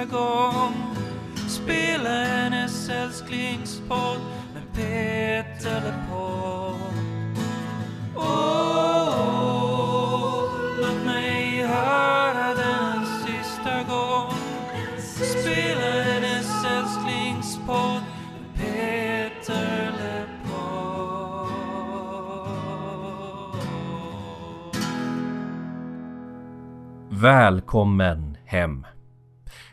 sista gång. Spela hennes älsklingspodd med Peter LePaul Åh, oh, oh, låt mig höra den en sista gång. Spela hennes älsklingspodd med Peter LePold Välkommen hem!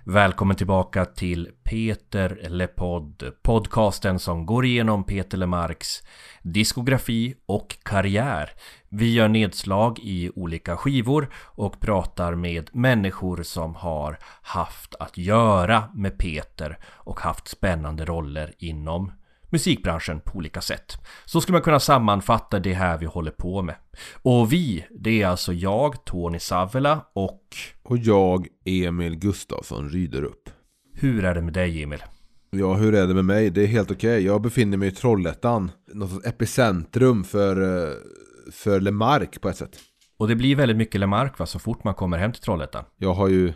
Välkommen tillbaka till Peter LePod, podcasten som går igenom Peter LeMarcs diskografi och karriär. Vi gör nedslag i olika skivor och pratar med människor som har haft att göra med Peter och haft spännande roller inom musikbranschen på olika sätt. Så skulle man kunna sammanfatta det här vi håller på med. Och vi, det är alltså jag, Tony Savela och... Och jag, Emil Gustafsson, Ryderup. Hur är det med dig Emil? Ja, hur är det med mig? Det är helt okej. Jag befinner mig i Trollhättan. Något epicentrum för, eh, för Lemark på ett sätt. Och det blir väldigt mycket Lemark va, så fort man kommer hem till Trollhättan. Jag har ju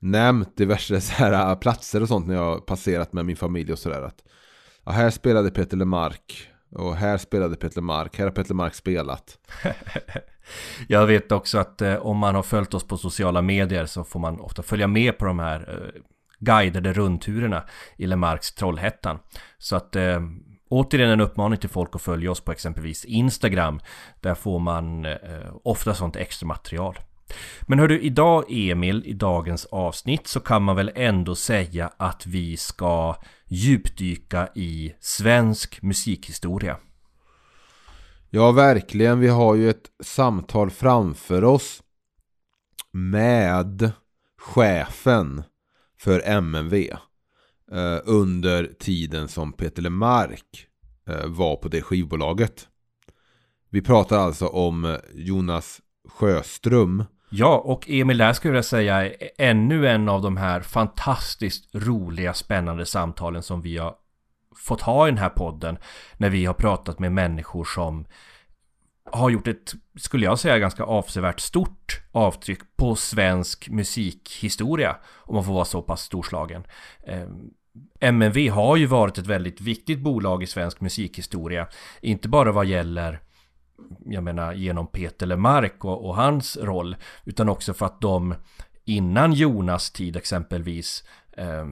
nämnt diverse så här äh, platser och sånt när jag har passerat med min familj och sådär. Att ja, här spelade Peter Lemark. Och här spelade Peter Lemark. Här har Peter Lemark spelat. Jag vet också att eh, om man har följt oss på sociala medier så får man ofta följa med på de här eh, guidade rundturerna i Lemarks Trollhättan. Så att eh, återigen en uppmaning till folk att följa oss på exempelvis Instagram. Där får man eh, ofta sånt extra material. Men hör du, idag Emil, i dagens avsnitt så kan man väl ändå säga att vi ska djupdyka i svensk musikhistoria. Ja, verkligen. Vi har ju ett samtal framför oss med chefen för MNV eh, under tiden som Peter Lemark eh, var på det skivbolaget. Vi pratar alltså om eh, Jonas Sjöström. Ja, och Emil, där skulle jag säga är ännu en av de här fantastiskt roliga, spännande samtalen som vi har fått ha i den här podden. När vi har pratat med människor som har gjort ett, skulle jag säga, ganska avsevärt stort avtryck på svensk musikhistoria. Om man får vara så pass storslagen. Eh, MNV har ju varit ett väldigt viktigt bolag i svensk musikhistoria. Inte bara vad gäller jag menar genom Peter Lemark och, och, hans roll utan också för att de innan Jonas tid exempelvis eh,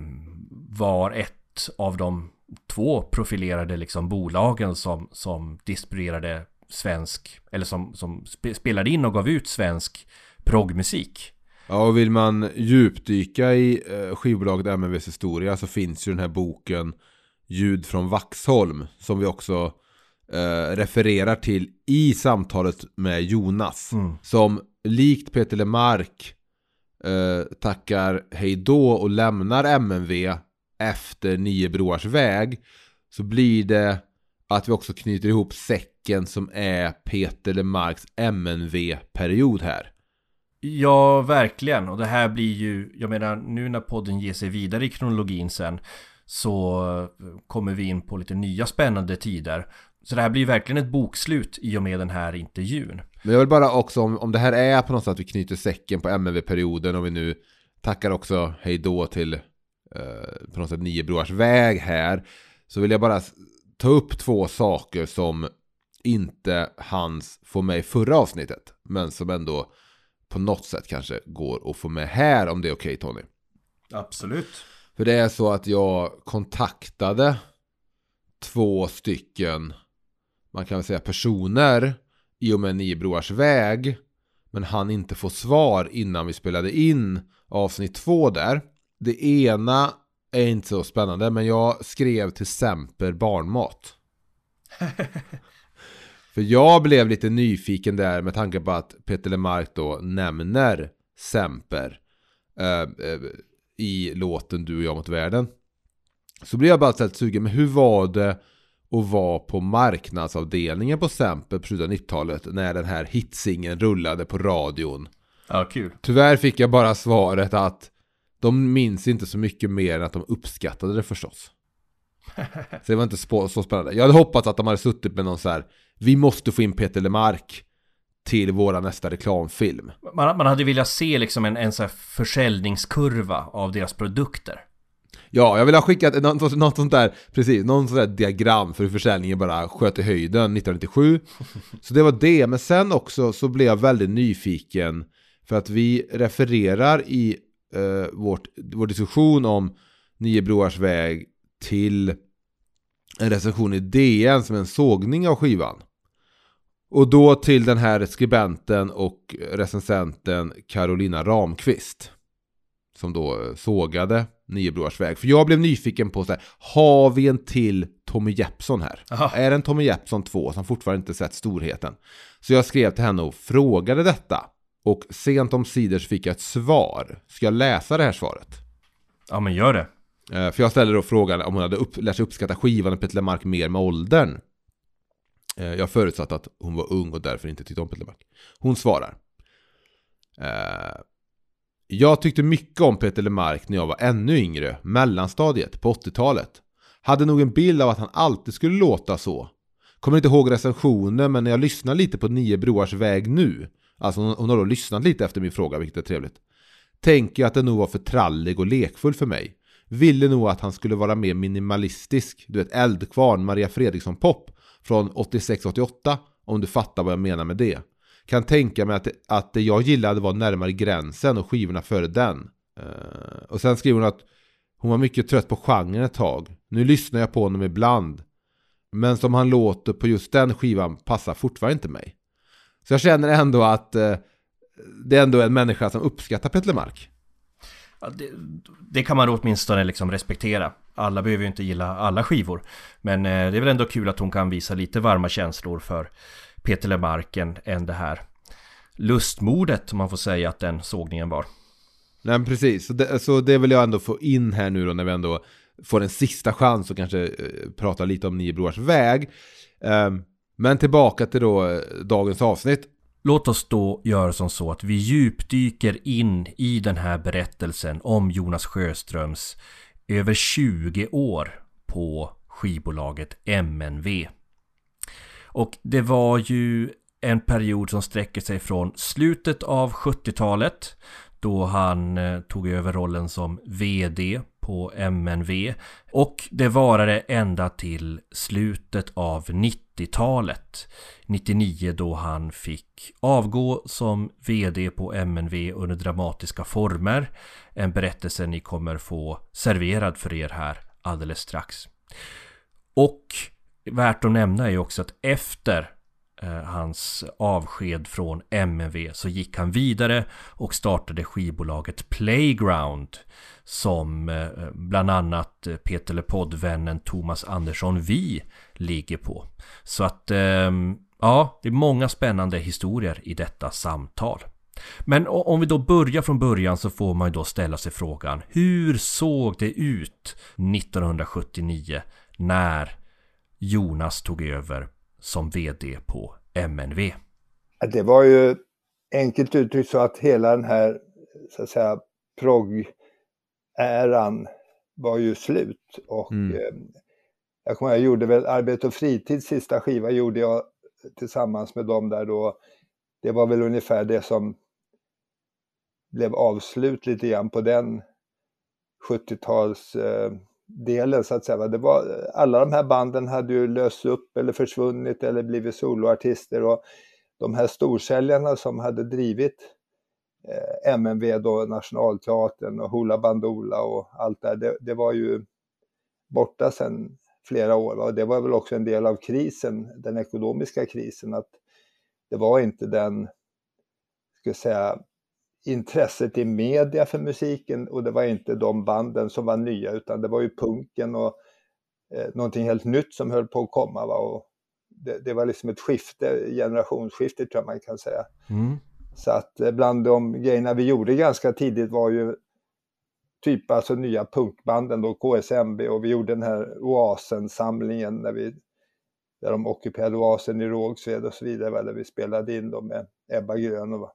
var ett av de två profilerade liksom bolagen som, som distribuerade svensk eller som, som spelade in och gav ut svensk proggmusik. Ja, och vill man djupdyka i eh, skivbolaget MNVs historia så finns ju den här boken Ljud från Vaxholm som vi också eh, refererar till i samtalet med Jonas. Mm. Som likt Peter Lemark eh, tackar hej då och lämnar MNV efter Nio Broars väg. Så blir det att vi också knyter ihop säcken som är Peter Lemarks MNV-period här. Ja, verkligen. Och det här blir ju, jag menar nu när podden ger sig vidare i kronologin sen så kommer vi in på lite nya spännande tider. Så det här blir verkligen ett bokslut i och med den här intervjun. Men jag vill bara också, om, om det här är på något sätt att vi knyter säcken på MNV-perioden och vi nu tackar också hej då till eh, på något sätt Nio Broars väg här. Så vill jag bara ta upp två saker som inte hans få med i förra avsnittet. Men som ändå på något sätt kanske går att få med här om det är okej okay, Tony. Absolut. För det är så att jag kontaktade två stycken, man kan väl säga personer i och med Nio väg. Men han inte få svar innan vi spelade in avsnitt två där. Det ena är inte så spännande, men jag skrev till Semper Barnmat. För jag blev lite nyfiken där med tanke på att Peter Lemark då nämner Semper eh, eh, i låten Du och jag mot världen. Så blev jag bara helt sugen, men hur var det att vara på marknadsavdelningen på Semper på slutet av 90-talet när den här hitsingen rullade på radion? Ja, kul. Tyvärr fick jag bara svaret att de minns inte så mycket mer än att de uppskattade det förstås. Så det var inte så spännande. Jag hade hoppats att de hade suttit med någon så här Vi måste få in Peter Lemark till våra nästa reklamfilm. Man, man hade velat se liksom en, en så här försäljningskurva av deras produkter. Ja, jag vill ha skickat något, något sånt där, precis, någon sån där diagram för hur försäljningen bara sköt i höjden 1997. Så det var det, men sen också så blev jag väldigt nyfiken för att vi refererar i eh, vårt, vår diskussion om Nio Broars väg till en recension i DN som är en sågning av skivan. Och då till den här skribenten och recensenten Carolina Ramqvist. Som då eh, sågade Niobroars väg. För jag blev nyfiken på så här, har vi en till Tommy Jeppson här? Aha. Är det en Tommy Jeppson 2 som fortfarande inte sett storheten? Så jag skrev till henne och frågade detta. Och sent om sidor så fick jag ett svar. Ska jag läsa det här svaret? Ja, men gör det. Eh, För jag ställde då frågan om hon hade upp, lärt sig uppskatta skivan och Peter Lemark mer med åldern. Eh, Jag förutsatte att hon var ung och därför inte tyckte om Peter Lemark. Hon svarar. Jag tyckte mycket om Peter Lemark när jag var ännu yngre, mellanstadiet, på 80-talet. Hade nog en bild av att han alltid skulle låta så. Kommer inte ihåg recensionen, men när jag lyssnar lite på Nio Broars väg nu, alltså hon har då lyssnat lite efter min fråga, vilket är trevligt, tänker jag att den nog var för trallig och lekfull för mig. Ville nog att han skulle vara mer minimalistisk, du vet Eldkvarn, Maria Fredriksson-pop från 86-88, om du fattar vad jag menar med det. Kan tänka mig att det, att det jag gillade var närmare gränsen och skivorna före den. Uh, och sen skriver hon att hon var mycket trött på genren ett tag. Nu lyssnar jag på honom ibland. Men som han låter på just den skivan passar fortfarande inte mig. Så jag känner ändå att uh, det är ändå en människa som uppskattar Petter Mark. Ja, det, det kan man åtminstone liksom respektera. Alla behöver ju inte gilla alla skivor. Men eh, det är väl ändå kul att hon kan visa lite varma känslor för Peter Lemark än, det här lustmordet, om man får säga att den sågningen var. Nej men precis, så det, så det vill jag ändå få in här nu då när vi ändå får en sista chans att kanske eh, prata lite om Nio Broars väg. Ehm, men tillbaka till då eh, dagens avsnitt. Låt oss då göra som så att vi djupdyker in i den här berättelsen om Jonas Sjöströms över 20 år på skivbolaget MNV. Och det var ju en period som sträcker sig från slutet av 70-talet då han eh, tog över rollen som VD på MNV och det varade ända till slutet av 90-talet 99 då han fick avgå som VD på MNV under dramatiska former. En berättelse ni kommer få serverad för er här alldeles strax. Och värt att nämna är ju också att efter eh, hans avsked från MNV så gick han vidare och startade skivbolaget Playground som eh, bland annat eh, Peter LePod-vännen Thomas Andersson Vi ligger på. Så att ehm, ja, det är många spännande historier i detta samtal. Men om vi då börjar från början så får man ju då ställa sig frågan Hur såg det ut 1979 när Jonas tog över som VD på MNV? Det var ju enkelt uttryckt så att hela den här så att säga progg-äran var ju slut. Och Mm. eh, jag kommer jag gjorde väl Arbete och fritid, sista skiva gjorde jag tillsammans med dem där då. Det var väl ungefär det som blev avslut lite grann på den 70-tals eh, delen så att säga. Det var, alla de här banden hade ju lösts upp eller försvunnit eller blivit soloartister och de här storsäljarna som hade drivit eh, MNV då, Nationalteatern och Hoola Bandoola och allt det, det det var ju borta sedan flera år. Va? Och det var väl också en del av krisen, den ekonomiska krisen, att det var inte den, ska jag säga, intresset i media för musiken och det var inte de banden som var nya utan det var ju punken och eh, någonting helt nytt som höll på att komma. Va? Och det, det var liksom ett skifte, generationsskifte tror jag man kan säga. Mm. Så att eh, bland de grejerna vi gjorde ganska tidigt var ju typ alltså nya punkbanden då, KSMB och vi gjorde den här Oasen-samlingen när vi där de ockuperade Oasen i Rågsved och så vidare, där vi spelade in dem med Ebba Grön och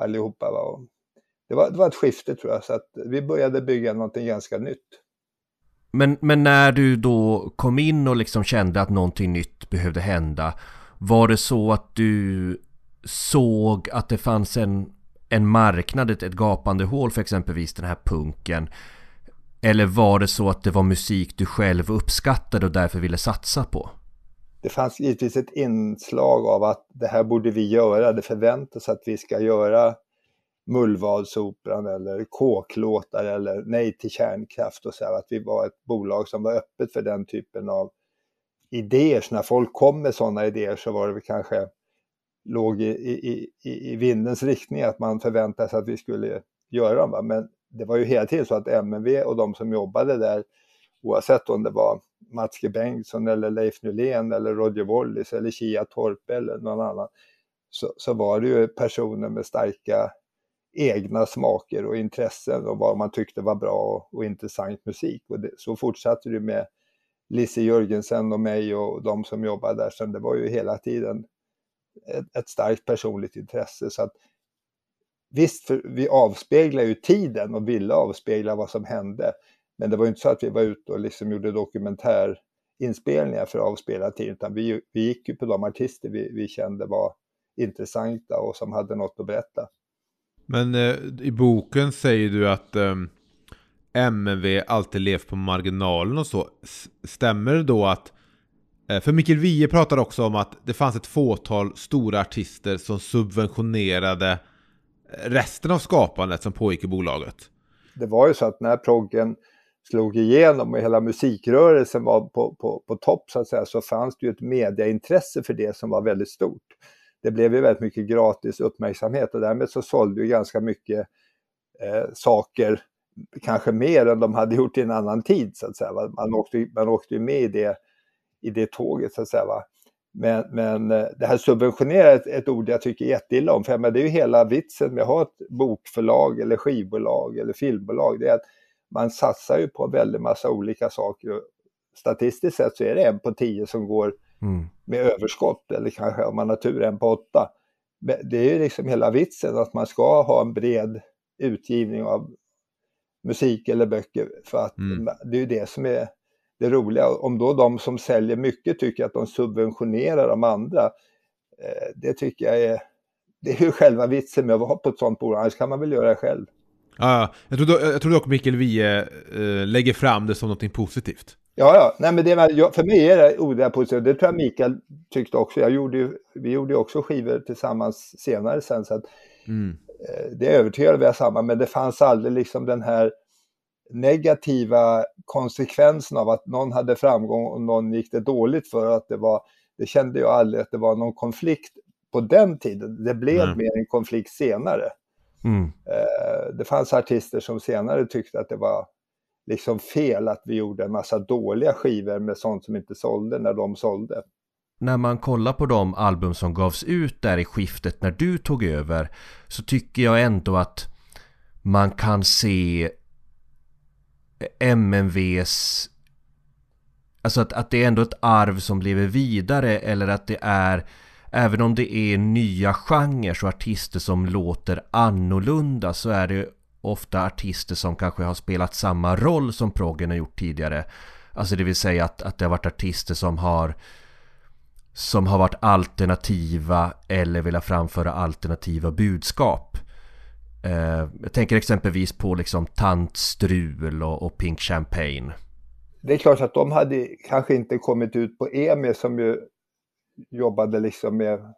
allihopa. Va, och det, var, det var ett skifte tror jag, så att vi började bygga någonting ganska nytt. Men, men när du då kom in och liksom kände att någonting nytt behövde hända Var det så att du såg att det fanns en, en marknad, ett, ett gapande hål för exempelvis den här punken? Eller var det så att det var musik du själv uppskattade och därför ville satsa på? Det fanns givetvis ett inslag av att det här borde vi göra, det förväntas att vi ska göra Mullvadsoperan eller kåklåtar eller Nej till kärnkraft och så här, att vi var ett bolag som var öppet för den typen av idéer. Så när folk kom med sådana idéer så var det väl kanske låg i, i, i, i vindens riktning att man förväntade sig att vi skulle göra dem. Va? Men det var ju hela tiden så att MNV och de som jobbade där, oavsett om det var Mats G Bengtsson eller Leif Nylén eller Roger Wallis eller Kia Torpe eller någon annan, så, så var det ju personer med starka egna smaker och intressen och vad man tyckte var bra och, och intressant musik. Och det, så fortsatte det med Lise Jörgensen och mig och de som jobbade där. Så det var ju hela tiden ett, ett starkt personligt intresse. Så att, visst, för vi avspeglar ju tiden och ville avspegla vad som hände. Men det var inte så att vi var ute och liksom gjorde dokumentärinspelningar för att avspela tiden, utan vi, vi gick ju på de artister vi, vi kände var intressanta och som hade något att berätta. Men eh, i boken säger du att eh, MNV alltid levt på marginalen och så. Stämmer det då att eh, för Mikael Wiehe pratar också om att det fanns ett fåtal stora artister som subventionerade eh, resten av skapandet som pågick i bolaget. Det var ju så att när proggen slog igenom och hela musikrörelsen var på, på, på topp så att säga så fanns det ju ett mediaintresse för det som var väldigt stort det blev ju väldigt mycket gratis uppmärksamhet och därmed så sålde ju ganska mycket eh, saker, kanske mer än de hade gjort i en annan tid så att säga. Man åkte, man åkte ju med i det, i det tåget så att säga. Va? Men, men eh, det här subventionera är ett ord jag tycker jätteilla om, för men det är ju hela vitsen med att ha ett bokförlag eller skivbolag eller filmbolag, det är att man satsar ju på en väldig massa olika saker. Statistiskt sett så är det en på tio som går mm. med överskott eller kanske om man har tur en på åtta. Det är ju liksom hela vitsen att man ska ha en bred utgivning av musik eller böcker för att mm. det är ju det som är det roliga. Om då de som säljer mycket tycker att de subventionerar de andra, eh, det tycker jag är, det är ju själva vitsen med att vara på ett sånt bolag, annars kan man väl göra det själv. Ja, jag tror, jag tror dock Mikael Wiehe äh, lägger fram det som något positivt. Ja, ja. Nej, men det, för mig är det odlat positivt. Det tror jag Mikael tyckte också. Jag gjorde ju, vi gjorde ju också skivor tillsammans senare sen. Så att, mm. eh, det övertygade vi samma, men det fanns aldrig liksom den här negativa konsekvensen av att någon hade framgång och någon gick det dåligt för att det var, det kände jag aldrig att det var någon konflikt på den tiden. Det blev mm. mer en konflikt senare. Mm. Eh, det fanns artister som senare tyckte att det var liksom fel att vi gjorde en massa dåliga skivor med sånt som inte sålde när de sålde. När man kollar på de album som gavs ut där i skiftet när du tog över så tycker jag ändå att man kan se MNVs Alltså att, att det är ändå ett arv som lever vidare eller att det är Även om det är nya genrer och artister som låter annorlunda så är det ofta artister som kanske har spelat samma roll som proggen har gjort tidigare. Alltså det vill säga att, att det har varit artister som har som har varit alternativa eller velat framföra alternativa budskap. Eh, jag tänker exempelvis på liksom Tant Strul och, och, Pink Champagne. Det är klart att de hade kanske inte kommit ut på EMI som ju jobbade liksom med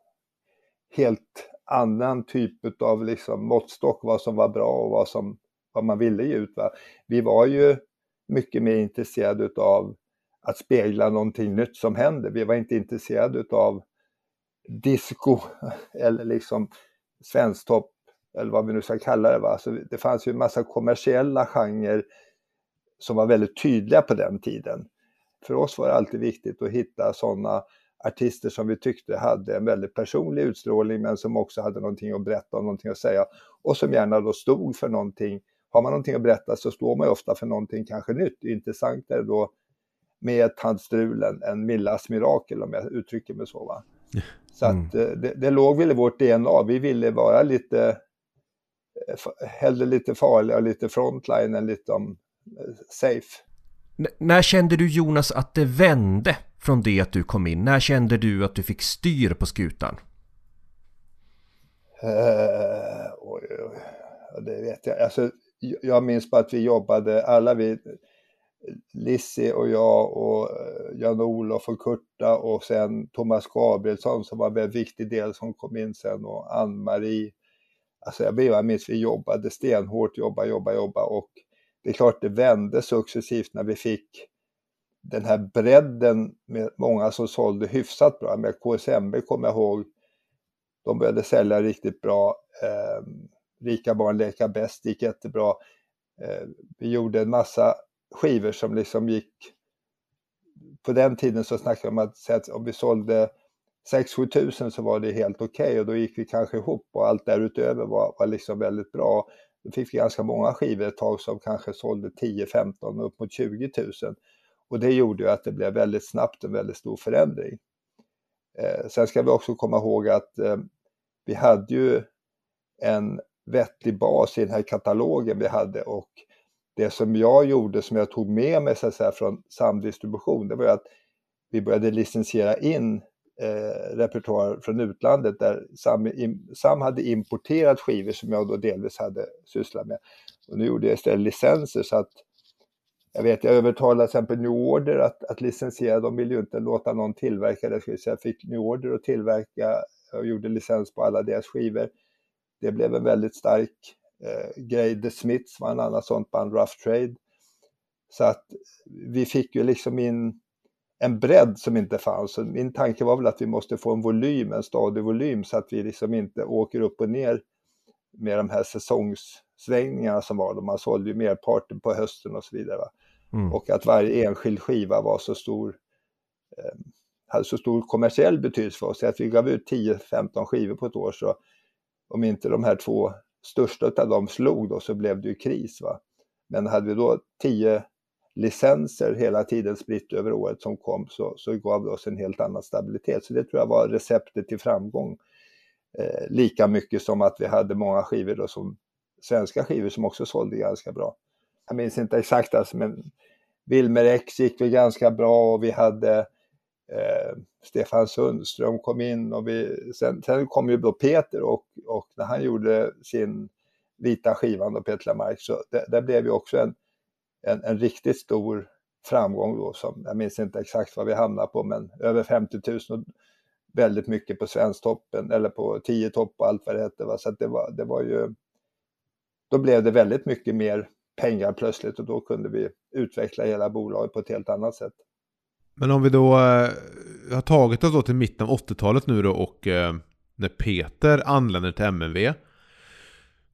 helt annan typ av liksom måttstock vad som var bra och vad, som, vad man ville ge ut. Va? Vi var ju mycket mer intresserade av att spegla någonting nytt som händer. Vi var inte intresserade av disco eller liksom svensktopp eller vad vi nu ska kalla det. Va? Så det fanns ju en massa kommersiella genrer som var väldigt tydliga på den tiden. För oss var det alltid viktigt att hitta sådana artister som vi tyckte hade en väldigt personlig utstrålning men som också hade någonting att berätta och någonting att säga och som gärna då stod för någonting. Har man någonting att berätta så står man ju ofta för någonting kanske nytt. Intressantare då med tandstrulen än Millas mirakel om jag uttrycker mig så. Va? Så mm. att eh, det, det låg väl i vårt DNA. Vi ville vara lite, eh, hellre lite farliga och lite frontline än lite om eh, safe. N när kände du Jonas att det vände från det att du kom in? När kände du att du fick styr på skutan? Uh, oj, oj, det vet jag. Alltså, jag minns bara att vi jobbade, alla vi, Lissi och jag och eh, Jan-Olof och Kurta och sen Thomas Gabrielsson som var en väldigt viktig del som kom in sen och Ann-Marie. Alltså jag, jag minns vi jobbade stenhårt, jobba, jobba, jobba och det är klart det vände successivt när vi fick den här bredden med många som sålde hyfsat bra. Med KSMB kommer jag ihåg, de började sälja riktigt bra. Eh, Rika barn leka bäst gick jättebra. Eh, vi gjorde en massa skivor som liksom gick... På den tiden så snackade man om att om vi sålde 6-7 tusen så var det helt okej okay, och då gick vi kanske ihop och allt därutöver var, var liksom väldigt bra. Då fick vi ganska många skivor ett tag som kanske sålde 10-15 upp mot 20 000. Och det gjorde ju att det blev väldigt snabbt en väldigt stor förändring. Eh, sen ska vi också komma ihåg att eh, vi hade ju en vettig bas i den här katalogen vi hade och det som jag gjorde, som jag tog med mig så att säga, från samdistribution, det var att vi började licensiera in eh, repertoar från utlandet där Sam, Sam hade importerat skivor som jag då delvis hade sysslat med. Och nu gjorde jag istället licenser så att jag vet, jag övertalade till exempel New Order att, att licensiera, de ville ju inte låta någon tillverka det, så jag fick New Order att tillverka och gjorde licens på alla deras skivor. Det blev en väldigt stark eh, grej. The Smiths var en annan sånt band, Rough Trade. Så att vi fick ju liksom in en bredd som inte fanns. Så min tanke var väl att vi måste få en volym, en stadig volym så att vi liksom inte åker upp och ner med de här säsongssvängningarna som var. Man sålde ju merparten på hösten och så vidare. Mm. Och att varje enskild skiva var så stor, eh, hade så stor kommersiell betydelse för oss. Så att vi gav ut 10-15 skivor på ett år så om inte de här två största av dem slog då så blev det ju kris. Va? Men hade vi då 10 licenser hela tiden spritt över året som kom så, så gav det oss en helt annan stabilitet. Så det tror jag var receptet till framgång. Eh, lika mycket som att vi hade många skivor då som svenska skivor som också sålde ganska bra. Jag minns inte exakt alltså, men Wilmer X gick väl ganska bra och vi hade eh, Stefan Sundström kom in och vi, sen, sen kom ju då Peter och, och när han gjorde sin vita skivan då, Peter Lamarck, så det, det blev ju också en, en, en, riktigt stor framgång då som, jag minns inte exakt vad vi hamnade på, men över 50 000 och väldigt mycket på Svensktoppen eller på 10 topp och allt vad det hette. Va? Så det var, det var ju, då blev det väldigt mycket mer pengar plötsligt och då kunde vi utveckla hela bolaget på ett helt annat sätt. Men om vi då eh, har tagit oss då till mitten av 80-talet nu då och eh, när Peter anländer till MNV.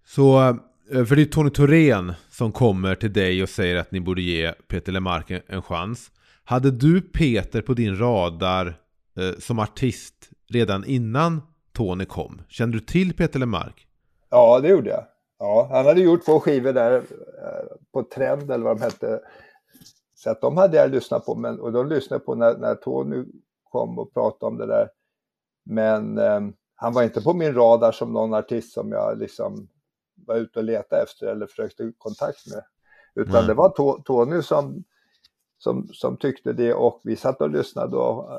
Så, eh, för det är Tony Thorén som kommer till dig och säger att ni borde ge Peter Lemark en, en chans. Hade du Peter på din radar eh, som artist redan innan Tony kom? Kände du till Peter Lemark? Ja, det gjorde jag. Ja, han hade gjort två skivor där eh, på Trend eller vad de hette. Så att de hade jag lyssnat på, men, och de lyssnade på när, när Tony kom och pratade om det där. Men eh, han var inte på min radar som någon artist som jag liksom var ute och letade efter eller försökte kontakt med. Utan mm. det var to Tony som, som, som tyckte det och vi satt och lyssnade och uh,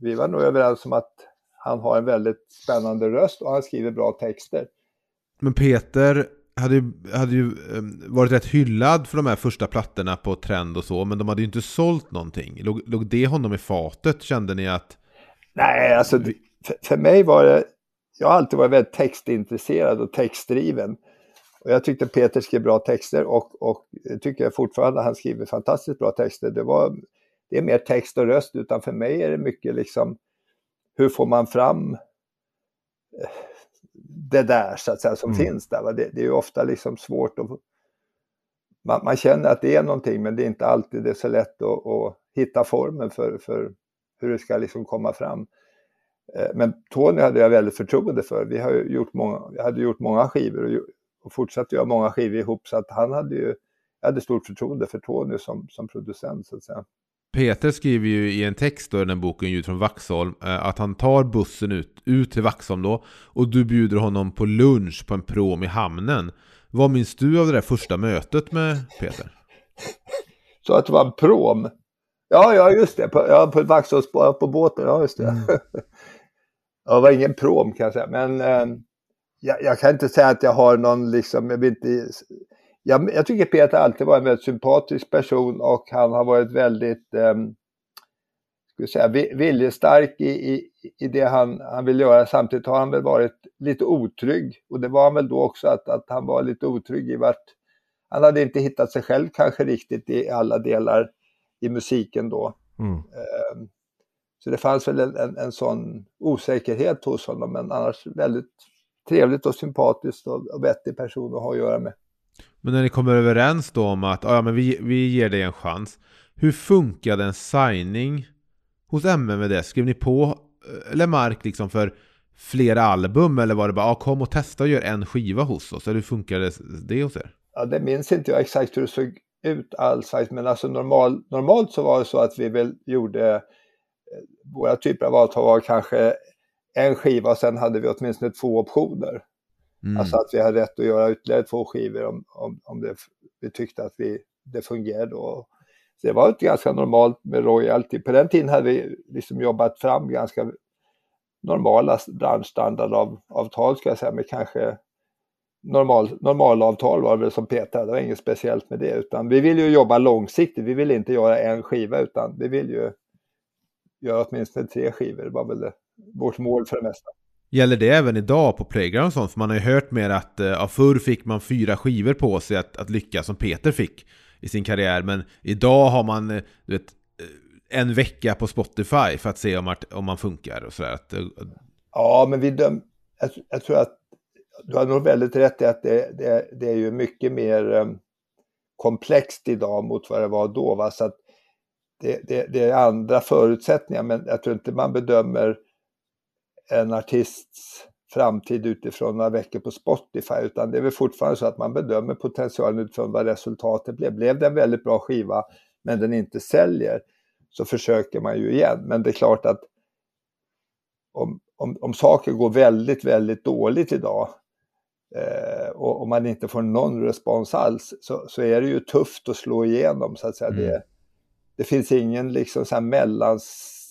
vi var nog överens om att han har en väldigt spännande röst och han skriver bra texter. Men Peter hade ju, hade ju ehm, varit rätt hyllad för de här första plattorna på Trend och så, men de hade ju inte sålt någonting. Låg, låg det honom i fatet, kände ni att... Nej, alltså för, för mig var det... Jag har alltid varit väldigt textintresserad och textdriven. Och jag tyckte Peter skrev bra texter och, och tycker jag fortfarande han skriver fantastiskt bra texter. Det, var, det är mer text och röst, utan för mig är det mycket liksom hur får man fram det där så att säga, som mm. finns där. Det, det, är ju ofta liksom svårt att... Man, man, känner att det är någonting men det är inte alltid det är så lätt att, att hitta formen för, för hur det ska liksom komma fram. Eh, men Tony hade jag väldigt förtroende för. Vi, har gjort många, vi hade gjort många skivor och, och fortsatte göra många skivor ihop så att han hade ju, jag hade stort förtroende för Tony som, som producent så att säga. Peter skriver ju i en text då i den boken Ljud från Vaxholm eh, att han tar bussen ut, ut till Vaxholm då och du bjuder honom på lunch på en prom i hamnen. Vad minns du av det där första mötet med Peter? Så att det var en prom? Ja, ja just det, på, ja, på Vaxholms på båten, ja just det. Mm. Jag var ingen prom kan jag säga, men eh, jag, jag, kan inte säga att jag har någon liksom, jag vill inte... Jag, jag tycker Peter alltid var en väldigt sympatisk person och han har varit väldigt eh, ska säga, viljestark i, i, i det han, han vill göra. Samtidigt har han väl varit lite otrygg och det var han väl då också att, att han var lite otrygg i vart han hade inte hittat sig själv kanske riktigt i alla delar i musiken då. Mm. Ehm, så det fanns väl en, en, en, sån osäkerhet hos honom, men annars väldigt trevligt och sympatiskt och, och vettig person att ha att göra med. Men när ni kommer överens då om att ja, men vi, vi ger dig en chans. Hur funkade en signing hos MMVD? Skrev ni på eh, eller Lemark liksom för flera album eller var det bara ja, kom och testa och gör en skiva hos oss? Eller hur funkade det hos er? Ja, det minns inte jag exakt hur det såg ut alls men alltså normal, normalt så var det så att vi väl gjorde eh, våra typer av avtal var kanske en skiva och sen hade vi åtminstone två optioner. Mm. Alltså att vi hade rätt att göra ytterligare två skivor om, om, om det, vi tyckte att vi, det fungerade. Och, så det var ett ganska normalt med royalty. På den tiden hade vi liksom jobbat fram ganska normala branschstandardavtal ska jag säga med kanske normal, normalavtal var det väl som Peter, det var inget speciellt med det utan vi vill ju jobba långsiktigt, vi vill inte göra en skiva utan vi vill ju göra åtminstone tre skivor, det var väl det, vårt mål för det mesta. Gäller det även idag på Playground och sånt? För man har ju hört mer att eh, ja, förr fick man fyra skivor på sig att, att lyckas som Peter fick i sin karriär. Men idag har man eh, du vet, eh, en vecka på Spotify för att se om, om man funkar och sådär. Att, Ja, men vi döm... jag, jag tror att du har nog väldigt rätt i att det, det, det är ju mycket mer um, komplext idag mot vad det var då. Va? Så att det, det, det, är andra förutsättningar, men jag tror inte man bedömer en artists framtid utifrån några veckor på Spotify, utan det är väl fortfarande så att man bedömer potentialen utifrån vad resultatet blev. Blev det en väldigt bra skiva, men den inte säljer, så försöker man ju igen. Men det är klart att om, om, om saker går väldigt, väldigt dåligt idag, eh, och, och man inte får någon respons alls så, så är det ju tufft att slå igenom så att säga. Mm. Det, det finns ingen liksom så här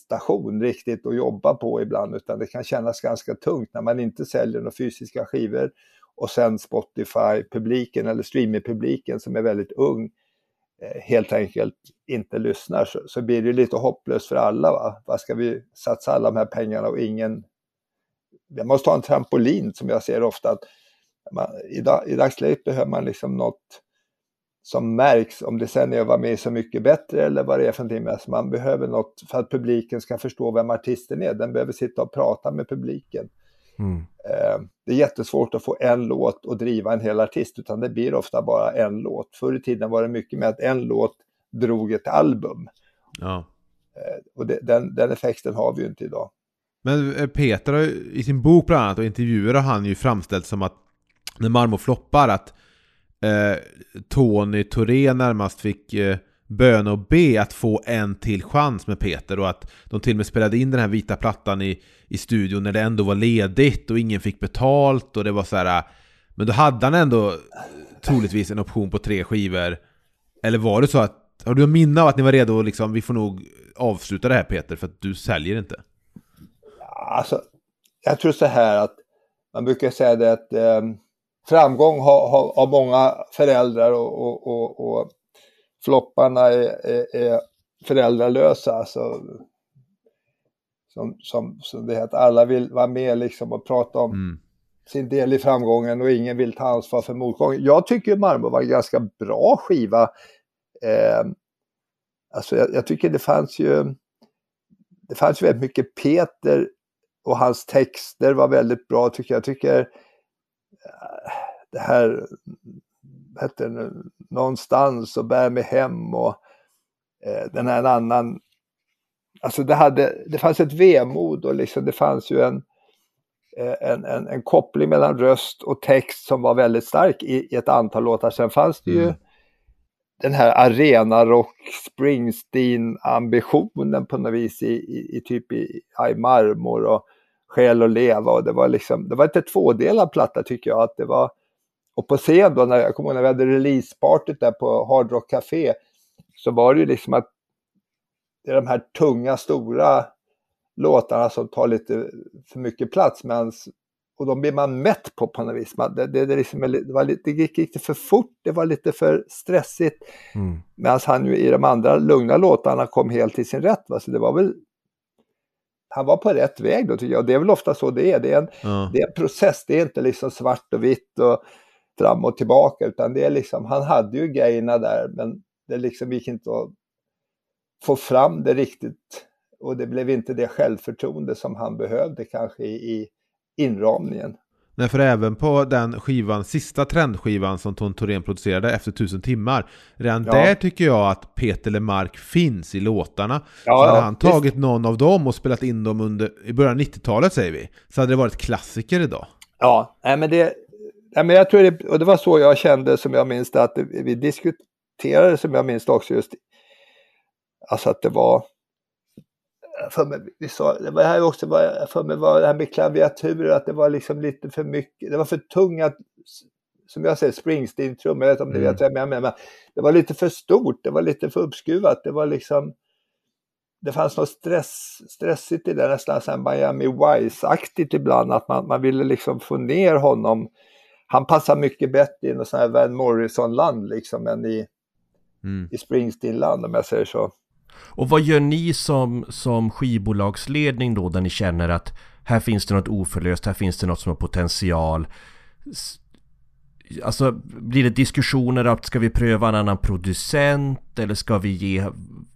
station riktigt att jobba på ibland utan det kan kännas ganska tungt när man inte säljer några fysiska skivor och sen Spotify-publiken eller streaming-publiken som är väldigt ung eh, helt enkelt inte lyssnar så, så blir det lite hopplöst för alla. Va? Vad ska vi satsa alla de här pengarna och ingen... Vi måste ha en trampolin som jag ser ofta. att man, i, dag, I dagsläget behöver man liksom något som märks, om det sen är att vara med Så mycket bättre eller vad det är för någonting. Alltså man behöver något för att publiken ska förstå vem artisten är. Den behöver sitta och prata med publiken. Mm. Eh, det är jättesvårt att få en låt och driva en hel artist, utan det blir ofta bara en låt. Förr i tiden var det mycket med att en låt drog ett album. Ja. Eh, och det, den, den effekten har vi ju inte idag. Men eh, Peter har i sin bok bland annat och intervjuer har han ju framställt som att när Marmo floppar att eh, Tony Thorén närmast fick eh, böna och be att få en till chans med Peter och att de till och med spelade in den här vita plattan i, i studion när det ändå var ledigt och ingen fick betalt och det var så här. Eh, men då hade han ändå eh, troligtvis en option på tre skivor. Eller var det så att, har du en minne av att ni var redo liksom, vi får nog avsluta det här Peter för att du säljer inte? Alltså, jag tror så här att man brukar säga det att um framgång har, har, har många föräldrar och, och, och, och flopparna är, är, är föräldralösa. Alltså, som, som, som det heter, alla vill vara med liksom och prata om mm. sin del i framgången och ingen vill ta ansvar för motgången. Jag tycker Marmor var en ganska bra skiva. Eh, alltså jag, jag, tycker det fanns ju det fanns ju väldigt mycket Peter och hans texter var väldigt bra tycker jag. jag tycker det här, hette någonstans och bär mig hem och eh, den här en annan, alltså det hade, det fanns ett vemod och liksom det fanns ju en, eh, en, en, en koppling mellan röst och text som var väldigt stark i, i ett antal låtar. Sen fanns det ju mm. den här arena rock Springsteen ambitionen på något vis i, i, i typ i, i marmor och Skäl att leva och det var liksom, det var inte tvådelad platta tycker jag. Att det var, och på scen då, när jag kommer ihåg när vi hade releasepartyt där på Hard Rock Café, så var det ju liksom att det är de här tunga, stora låtarna som tar lite för mycket plats. Medans, och de blir man mätt på på något vis. Det, det, det, liksom, det, var lite, det gick lite för fort, det var lite för stressigt. Mm. Medan han ju i de andra lugna låtarna kom helt till sin rätt. Va? Så det var väl han var på rätt väg då tycker jag. Det är väl ofta så det är. Det är en, Ja. det är en process, det är inte liksom svart och vitt och fram och tillbaka utan det är liksom, han hade ju grejerna där men det liksom gick inte att få fram det riktigt och det blev inte det självförtroende som han behövde kanske i, i inramningen. Nej, för även på den skivan, sista trendskivan som Ton Thorén producerade efter tusen timmar, redan Ja. där tycker jag att Peter Lemark finns i låtarna. Ja, så hade ja, han visst. tagit någon av dem och spelat in dem under, i början av 90-talet säger vi, så hade det varit klassiker idag. Ja, nej men det, nej men jag tror det, och det var så jag kände som jag minns det, att vi diskuterade som jag minns det också just, alltså att det var, för mig, vi sa, det var här också, var, för mig var det här med klaviaturer, att det var liksom lite för mycket, det var för tunga, som jag säger, Springsteen-trummor, jag vet om ni Mm. vet vad jag menar, men det var lite för stort, det var lite för uppskruvat, det var liksom, det fanns något stress, stressigt i det, nästan så Miami Vice-aktigt ibland, att man, man ville liksom få ner honom. Han passar mycket bättre i något sånt här Van Morrison-land liksom än i, Mm. i Springsteen-land om jag säger så. Och vad gör ni som, som skivbolagsledning då där ni känner att här finns det något oförlöst, här finns det något som har potential? Alltså blir det diskussioner att ska vi pröva en annan producent eller ska vi ge...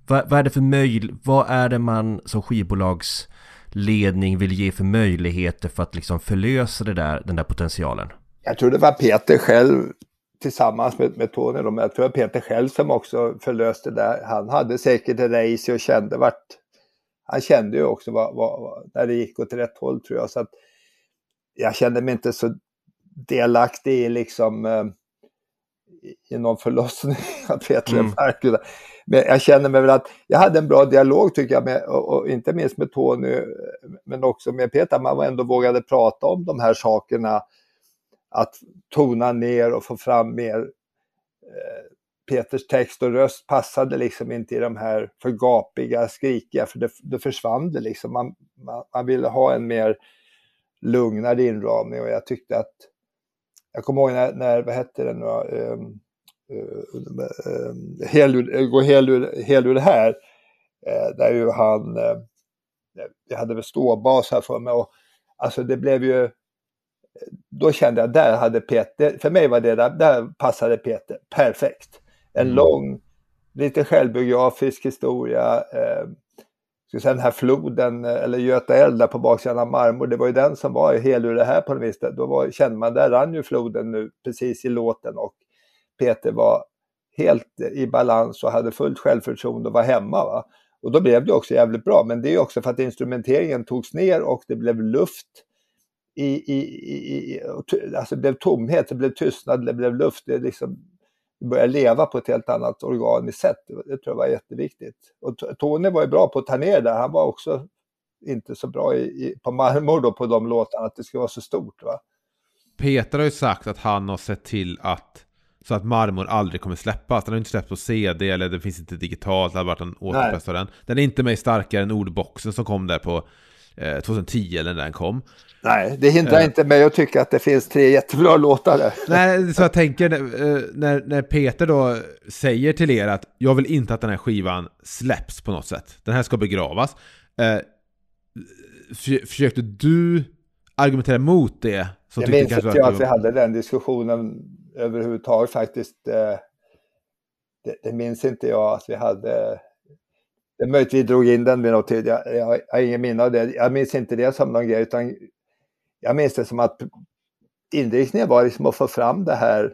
Vad, vad är det för möjl... Vad är det man som skivbolagsledning vill ge för möjligheter för att liksom förlösa det där, den där potentialen? Jag tror det var Peter själv tillsammans med, med Tony, då, men jag tror det var Peter själv som också förlöste det. Han hade säkert en race och kände vart... Han kände ju också vad, vad, när det gick åt rätt håll tror jag. Så att jag kände mig inte så delaktig i liksom eh, i- någon förlossning av Peter Mm. Men jag känner mig väl att jag hade en bra dialog tycker jag, med, och, och inte minst med Tony, eh, men också med Peter. Man var ändå vågade prata om de här sakerna att tona ner och få fram mer. Eh, Peters text och röst passade liksom inte i de här för gapiga, skrikiga, för det, det försvann det liksom. Man, man, man ville ha en mer lugnare inramning och jag tyckte att, jag kommer ihåg när, när vad hette det nu ehm, ehm, um, um, helur, gå helur, det här, uh, där ju han, uh, jag hade väl ståbas här för mig och alltså det blev ju då kände jag där hade Peter, för mig var det där, där passade Peter perfekt. En Mm. lång, lite självbiografisk historia. Eh, säga, den här floden, eh, eller Göta älv där på baksidan av Marmor, det var ju den som var hel ur det här på något vis. Då var, kände man, där rann ju floden nu precis i låten och Peter var helt i balans och hade fullt självförtroende och var hemma. Va? Och då blev det också jävligt bra, men det är också för att instrumenteringen togs ner och det blev luft i, i, i, alltså det blev tomhet, det blev tystnad, det blev luft, det liksom började leva på ett helt annat organiskt sätt. Det, tror jag var jätteviktigt. Och Tony var ju bra på att ta ner det, han var också inte så bra i, i, på marmor då på de låtarna, att det skulle vara så stort. Va? Peter har ju sagt att han har sett till att så att marmor aldrig kommer släppas. Den har inte släppts på CD eller det finns inte digitalt. Det har varit en återpress av den. Den är inte med starkare än ordboxen som kom där på eh, 2010 eller när den kom. Nej, det hindrar Eh. inte mig att tycka att det finns tre jättebra låtar där. Nej, så jag tänker eh, när, när Peter då säger till er att jag vill inte att den här skivan släpps på något sätt. Den här ska begravas. Eh, för, försökte du argumentera mot det? Jag minns inte jag att vi hade den diskussionen överhuvudtaget faktiskt. eh, Det, det minns inte jag att vi hade. Det är möjligt vi drog in den vid något tid. Jag, jag, jag har ingen minne av det. Jag minns inte det som någon grej utan jag minns det som att inriktningen var liksom att få fram det här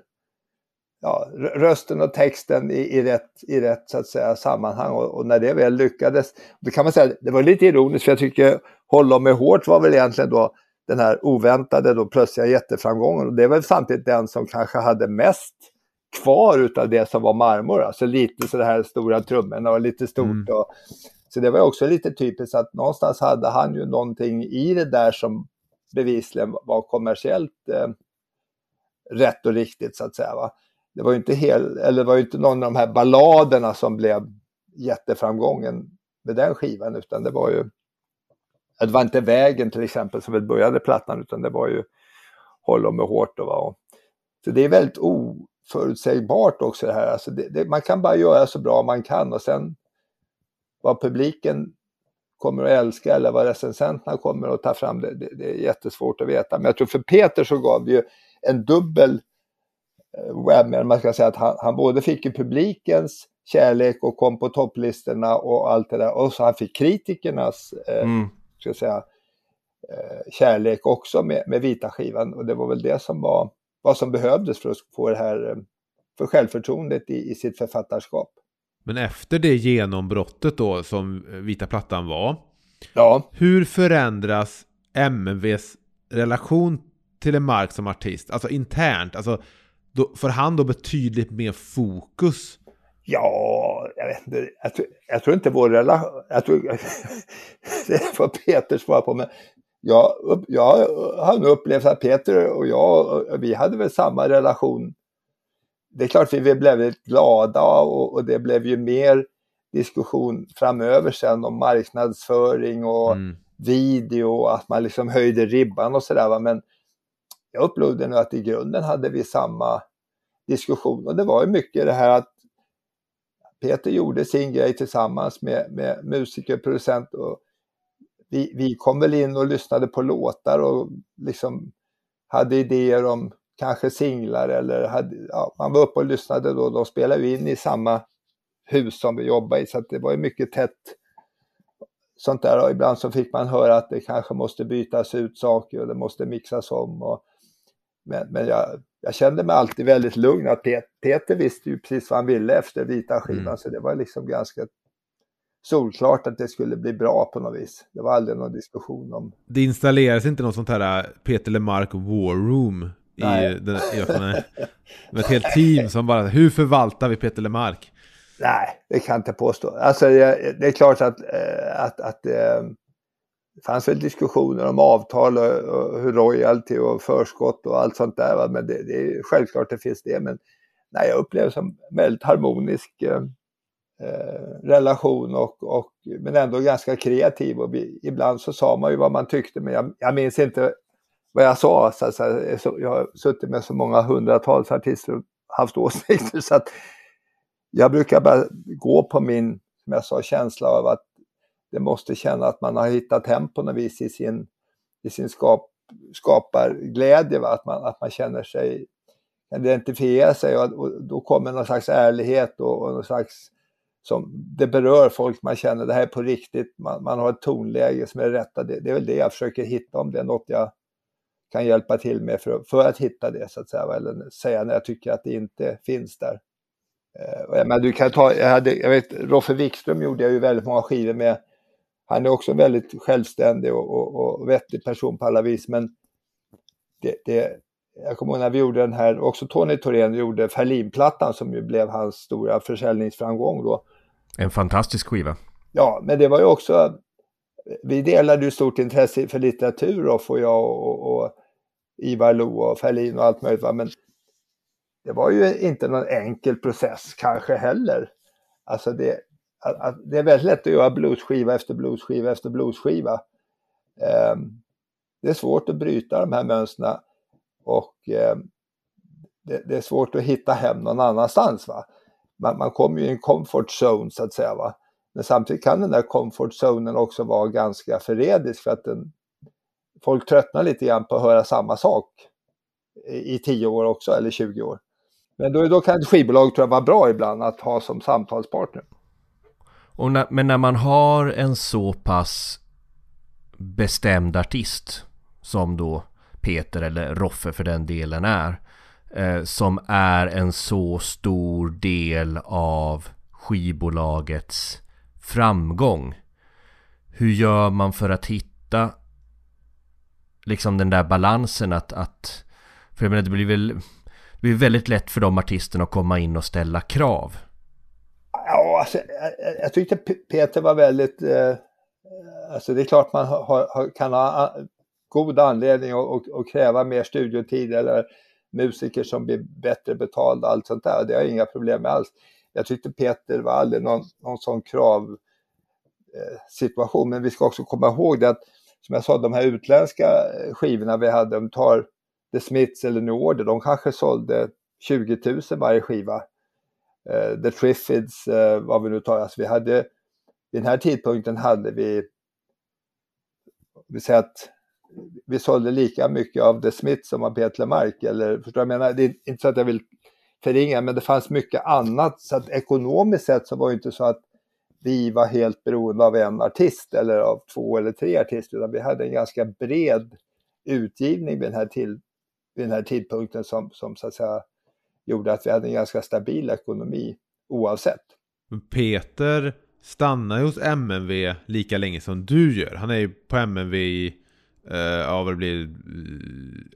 ja, rösten och texten i, i, rätt, i rätt så att säga, sammanhang och, och när det väl lyckades, då kan man säga, det var lite ironiskt för jag tycker Håll om mig hårt var väl egentligen då den här oväntade då plötsliga jätteframgången och det är väl samtidigt den som kanske hade mest kvar utav det som var marmor, alltså lite så här stora trummorna och lite stort. Mm. Och, så det var också lite typiskt att någonstans hade han ju någonting i det där som bevisligen var kommersiellt eh, rätt och riktigt så att säga. Va? Det var ju inte, hel, eller var inte någon av de här balladerna som blev jätteframgången med den skivan utan det var ju det var inte vägen till exempel som väl började plattan utan det var ju Håll om mig hårt. Och, va? så det är väldigt oförutsägbart också det här. Alltså det, det, man kan bara göra så bra man kan och sen vad publiken kommer att älska eller vad recensenterna kommer att ta fram, det, det, det är jättesvårt att veta. Men jag tror för Peter så gav det ju en dubbel eh, whammy, man ska säga att han, han både fick ju publikens kärlek och kom på topplistorna och allt det där. Och så han fick kritikernas eh, mm. ska säga, eh, kärlek också med, med vita skivan. Och det var väl det som var vad som behövdes för att få det här för självförtroendet i, i sitt författarskap. Men efter det genombrottet då som Vita Plattan var. Ja. Hur förändras MVs relation till en Mark som artist? Alltså internt, alltså då, får han då betydligt mer fokus Ja, jag vet inte. Jag tror, jag tror inte vår relation... Jag tror, det får Peter svara på, men jag, jag har nog upplevt att Peter och jag, vi hade väl samma relation. Det är klart vi blev väldigt glada och, och det blev ju mer diskussion framöver sen om marknadsföring och mm. video och att man liksom höjde ribban och sådär. Men jag upplevde nog att i grunden hade vi samma diskussion och det var ju mycket det här att Peter gjorde sin grej tillsammans med, med musiker, producent och vi, vi kom väl in och lyssnade på låtar och liksom hade idéer om kanske singlar eller hade, ja, man var uppe och lyssnade då, de spelade ju in i samma hus som vi jobbade i. Så det var ju mycket tätt sånt där. Och ibland så fick man höra att det kanske måste bytas ut saker och det måste mixas om och men, men jag, jag kände mig alltid väldigt lugn. Att Peter visste ju precis vad han ville efter vita skivan. Mm. så det var liksom ganska solklart att det skulle bli bra på något vis. Det var aldrig någon diskussion om. Det installeras inte något sånt här äh, Peter LeMarc War Room i den, i, med ett helt team som bara, hur förvaltar vi Peter LeMarc? Nej, det kan jag inte påstå. Alltså det, det är klart att, äh, att, att äh, det fanns väl diskussioner om avtal och, och hur royalty och förskott och allt sånt där. Va? Men det, det är självklart det finns det. Men nej, jag upplever som väldigt harmonisk eh, eh, relation och, och, men ändå ganska kreativ. Och vi, ibland så sa man ju vad man tyckte men jag, jag minns inte vad jag sa. Så, så, så, jag har suttit med så många hundratals artister och haft åsikter så att jag brukar bara gå på min, som jag sa, känsla av att det måste känna att man har hittat hem på något vis i sin, i sin skap, skaparglädje, va? Att, man, att man känner sig, identifiera sig och, och då kommer någon slags ärlighet och, och någon slags som det berör folk, man känner det här är på riktigt, man, man har ett tonläge som är rätta. Det, det, är väl det jag försöker hitta, om det är något jag kan hjälpa till med för, för att hitta det så att säga, eller säga när jag tycker att det inte finns där. Eh, men du kan ta, jag, hade, jag vet, Roffe Wikström gjorde jag ju väldigt många skivor med han är också en väldigt självständig och, och, och vettig person på alla vis. Men det, det, jag kommer ihåg när vi gjorde den här, också Tony Thorén gjorde Ferlinplattan som ju blev hans stora försäljningsframgång då. En fantastisk skiva. Ja, men det var ju också, vi delade ju stort intresse för litteratur och jag och, och Ivar Lo och Ferlin och allt möjligt. Va? Men det var ju inte någon enkel process kanske heller. Alltså det, att, att det är väldigt lätt att göra bluesskiva efter bluesskiva efter bluesskiva. Um, det är svårt att bryta de här mönstren och um, det, det, är svårt att hitta hem någon annanstans. Va? Man, man kommer ju i en comfort zone så att säga. Va? Men samtidigt kan den där comfort zonen också vara ganska förrädisk för att den, folk tröttnar lite grann på att höra samma sak i, i 10 år också eller 20 år. Men då, då kan ett skivbolag tror jag vara bra ibland att ha som samtalspartner. Och när, men när man har en så pass bestämd artist som då Peter eller Roffe för den delen är eh, som är en så stor del av skivbolagets framgång. Hur gör man för att hitta liksom den där balansen att, att för jag menar det blir väl det blir väldigt lätt för de artisterna att komma in och ställa krav. Ja, alltså, jag, jag tyckte Peter var väldigt... Eh, eh, alltså det är klart man har, har, kan ha god anledning att, att, kräva mer studiotid eller musiker som blir bättre betalda och allt sånt där. Det har jag inga problem med alls. Jag tyckte Peter var aldrig någon, någon sån kravsituation. eh. Men vi ska också komma ihåg det att som jag sa, de här utländska eh, skivorna vi hade, de tar The Smiths eller New Order, de kanske sålde 20 000 varje skiva. Uh, The Triffids, uh, vad vi nu tar, alltså vi hade, vid den här tidpunkten hade vi, vi säger att vi sålde lika mycket av The Smith som av Peter Mark, eller förstår jag menar, det är inte så att jag vill förringa, men det fanns mycket annat, så att ekonomiskt sett så var det inte så att vi var helt beroende av en artist eller av två eller tre artister, utan vi hade en ganska bred utgivning vid den här, till, vid den här tidpunkten som, som så att säga gjorde att vi hade en ganska stabil ekonomi oavsett. Peter stannar hos MNV lika länge som du gör. Han är ju på MNV i, eh, ja vad det blir,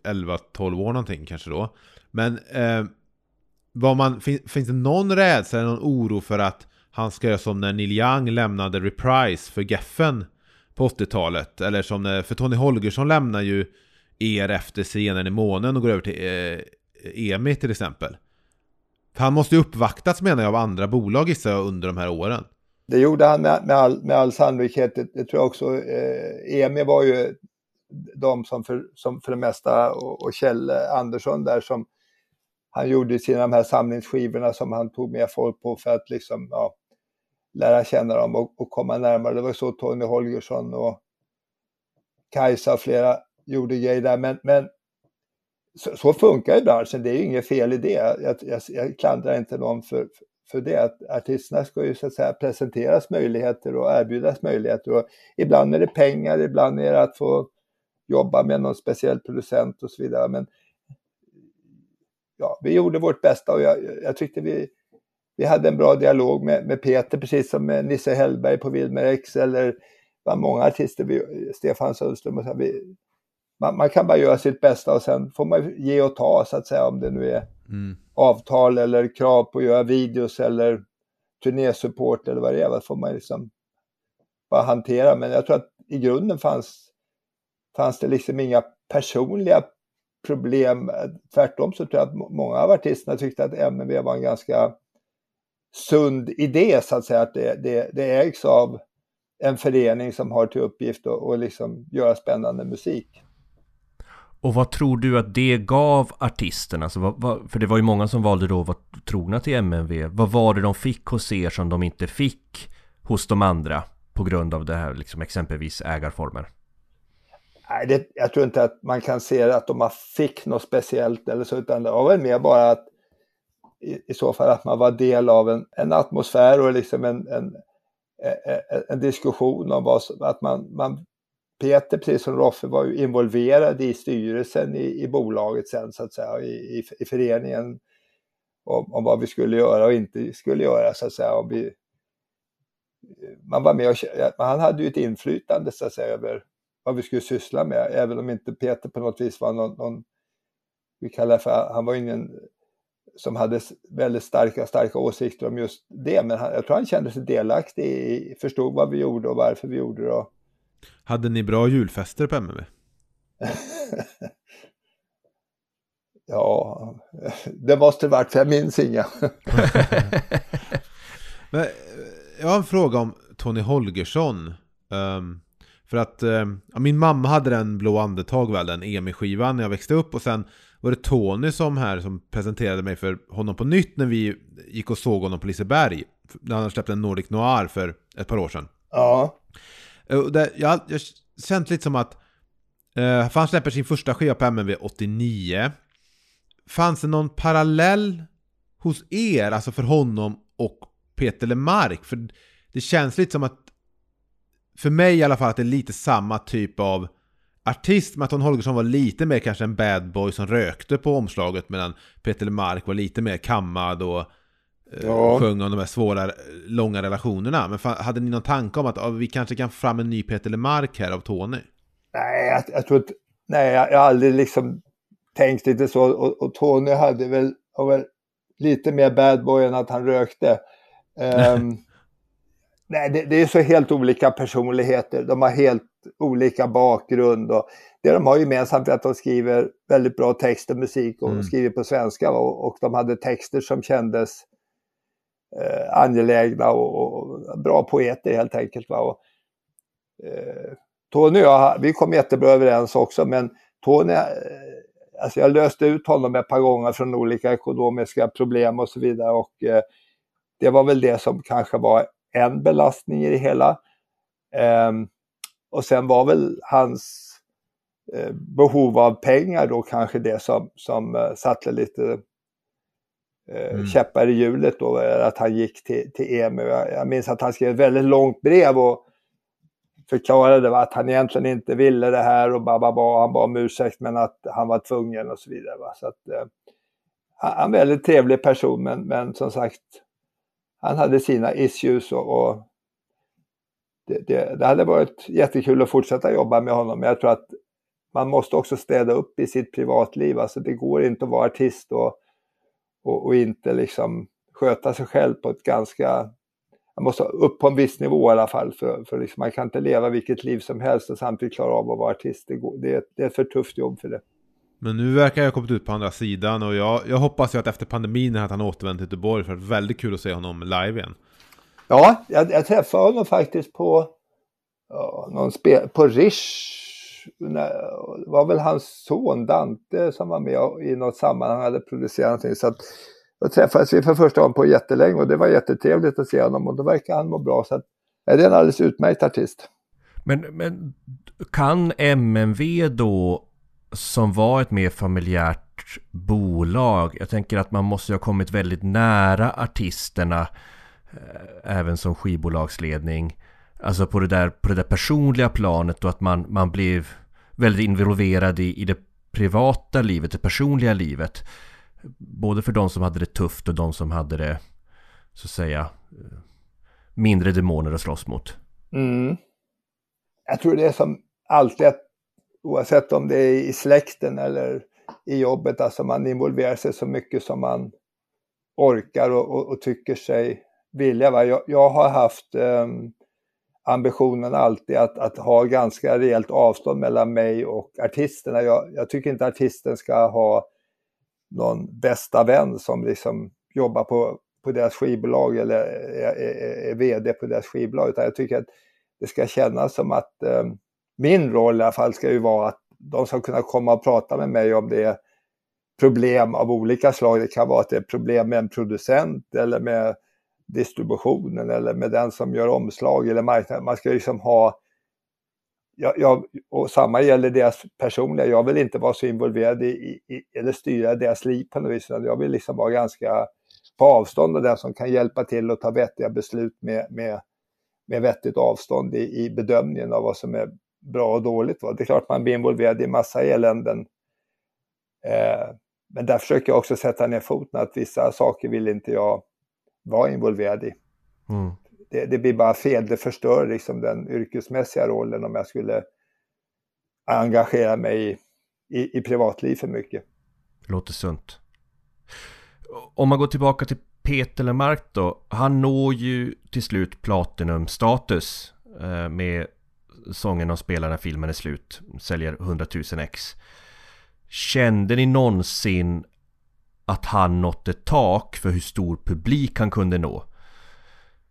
11-12 år någonting kanske då. Men eh, vad man, fin, finns det någon rädsla eller någon oro för att han ska göra som när Neil Young lämnade Reprise för Geffen på 80-talet. Eller som när, för Tony Holgersson lämnar ju er efter scenen i månen och går över till eh, EMI till exempel. För han måste ju uppvaktats menar jag av andra bolag gissar jag under de här åren. Det gjorde han med, med, all, med all sannolikhet. Det, det tror jag också. Eh, EMI var ju de som för, som för det mesta och, och Kjell Andersson där som han gjorde sina de här samlingsskivorna som han tog med folk på för att liksom, ja, lära känna dem och, och komma närmare. Det var så Tony Holgersson och Kajsa och flera gjorde grejer där. Men, men så, så, funkar ju branschen, det är ju inget fel i det. Jag, jag, jag klandrar inte någon för, för det. Att artisterna ska ju så att säga presenteras möjligheter och erbjudas möjligheter. Och ibland är det pengar, ibland är det att få jobba med någon speciell producent och så vidare. Men ja, vi gjorde vårt bästa och jag, jag tyckte vi, vi hade en bra dialog med, med Peter, precis som med Nisse Hellberg på Wilmer X eller många artister, vi, Stefan Sundström och så. Vi, man, man, kan bara göra sitt bästa och sen får man ge och ta så att säga om det nu är mm. avtal eller krav på att göra videos eller turnésupport eller vad det är. Vad får man liksom bara hantera. Men jag tror att i grunden fanns, fanns det liksom inga personliga problem. Tvärtom så tror jag att många av artisterna tyckte att MNV var en ganska sund idé så att säga. Att det, det, det ägs av en förening som har till uppgift att och liksom göra spännande musik. Och vad tror du att det gav artisterna? Alltså vad, vad, för det var ju många som valde då att vara trogna till MNV. Vad var det de fick hos er som de inte fick hos de andra? På grund av det här, liksom exempelvis ägarformer. Nej, det, jag tror inte att man kan se att de fick något speciellt eller så, utan det var väl mer bara att i, i så fall att man var del av en, en atmosfär och liksom en, en, en, en diskussion om vad som, att man, man Peter, precis som Roffe, var ju involverad i styrelsen i, i bolaget sen så att säga, i, i, i föreningen om, om, vad vi skulle göra och inte skulle göra så att säga. Om vi, man var med och han hade ju ett inflytande så att säga över vad vi skulle syssla med, även om inte Peter på något vis var någon, någon vi kallar för, han var ingen som hade väldigt starka, starka åsikter om just det, men han, jag tror han kände sig delaktig, i, förstod vad vi gjorde och varför vi gjorde det. Hade ni bra julfester på MMV? ja, det måste det varit, för jag minns inga. men, jag har en fråga om Tony Holgersson. Um, för att eh, min mamma hade den Blå andetag väl, den EMI-skivan när jag växte upp och sen var det Tony som här som presenterade mig för honom på nytt när vi gick och såg honom på Liseberg. När han släppte en Nordic Noir för ett par år sedan. Ja. Och det, jag har känt lite som att, eh, för han släpper sin första skiva på MNV 89. Fanns det någon parallell hos er, alltså för honom och Peter Lemark? För det känns lite som att för mig i alla fall att det är lite samma typ av artist. Martin Holgersson var lite mer kanske en bad boy som rökte på omslaget medan Peter Lemark var lite mer kammad och eh, ja. sjöng om de här svåra, långa relationerna. Men hade ni någon tanke om att vi kanske kan få fram en ny Peter Lemark här av Tony? Nej, jag, jag tror inte, nej, jag, jag har aldrig liksom tänkt lite så. Och, och Tony hade väl, var väl lite mer bad boy än att han rökte. Um, Nej, det, det, är så helt olika personligheter. De har helt olika bakgrund. Och det de har gemensamt är att de skriver väldigt bra text och musik och mm. skriver på svenska. Och, och, de hade texter som kändes eh, angelägna och, och, bra poeter helt enkelt. Va? Och, eh, Tony och jag, vi kom jättebra överens också, men Tony, eh, alltså jag löste ut honom ett par gånger från olika ekonomiska problem och så vidare. Och eh, det var väl det som kanske var en belastning i det hela. Eh, och sen var väl hans eh, behov av pengar då kanske det som, som eh, satte lite eh, mm. käppar i hjulet då, att han gick till, till EMU. Jag, jag minns att han skrev ett väldigt långt brev och förklarade att han egentligen inte ville det här och bababa, han bad om ursäkt men att han var tvungen och så vidare. Va? Så att, eh, han är en väldigt trevlig person men, men som sagt, han hade sina issues och, och det, det, det, hade varit jättekul att fortsätta jobba med honom. Men jag tror att man måste också städa upp i sitt privatliv. Alltså det går inte att vara artist och, och, och inte liksom sköta sig själv på ett ganska man måste upp på en viss nivå i alla fall. För, för liksom, man kan inte leva vilket liv som helst och samtidigt klara av att vara artist. Det, går, det, det är ett för tufft jobb för det. Men nu verkar jag ha kommit ut på andra sidan och jag, jag hoppas ju att efter pandemin att han återvänder till Göteborg för det är väldigt kul att se honom live igen. Ja, jag, jag träffade honom faktiskt på, ja, någon spel, på Rish. Det var väl hans son Dante som var med i något sammanhang, hade producerat någonting. Så att då träffades vi för första gången på jättelänge och det var jättetrevligt att se honom och då verkar han må bra. Så att, ja, det är en alldeles utmärkt artist. Men, men kan MNV då, som var ett mer familjärt bolag, jag tänker att man måste ha kommit väldigt nära artisterna, eh, även som skivbolagsledning. Alltså på det där, på det där personliga planet och att man, man blev väldigt involverad i, i det privata livet, det personliga livet. Både för de som hade det tufft och de som hade det, så att säga, mindre demoner att slåss mot. Mm. Jag tror det är som alltid, att oavsett om det är i släkten eller i jobbet, alltså man involverar sig så mycket som man orkar och, och, och tycker sig vilja. Va? Jag, jag har haft um, ambitionen alltid att, att ha ganska rejält avstånd mellan mig och artisterna. Jag, jag tycker inte artisten ska ha någon bästa vän som liksom jobbar på, på deras skivbolag eller är, är, är vd på deras skivbolag. Utan jag tycker att det ska kännas som att eh, min roll i alla fall ska ju vara att de ska kunna komma och prata med mig om det är problem av olika slag. Det kan vara att det är problem med en producent eller med distributionen eller med den som gör omslag eller marknaden. Man ska liksom ha jag, jag, och samma gäller deras personliga, jag vill inte vara så involverad i, i, eller styra deras liv på något vis, jag vill liksom vara ganska på avstånd och den som kan hjälpa till att ta vettiga beslut med, med, med vettigt avstånd i, i bedömningen av vad som är bra och dåligt. Va? Det är klart man blir involverad i massa eländen. Eh, men där försöker jag också sätta ner foten att vissa saker vill inte jag vara involverad i. Mm det, det, blir bara fel. Det förstör liksom den yrkesmässiga rollen om jag skulle engagera mig i, i, i privatliv för mycket. Låter sunt. Om man går tillbaka till Peter Lemark då. Han når ju till slut Platinum-status eh, med sången och spelar när filmen är slut. Säljer 100 000 ex. Kände ni någonsin att han nått ett tak för hur stor publik han kunde nå?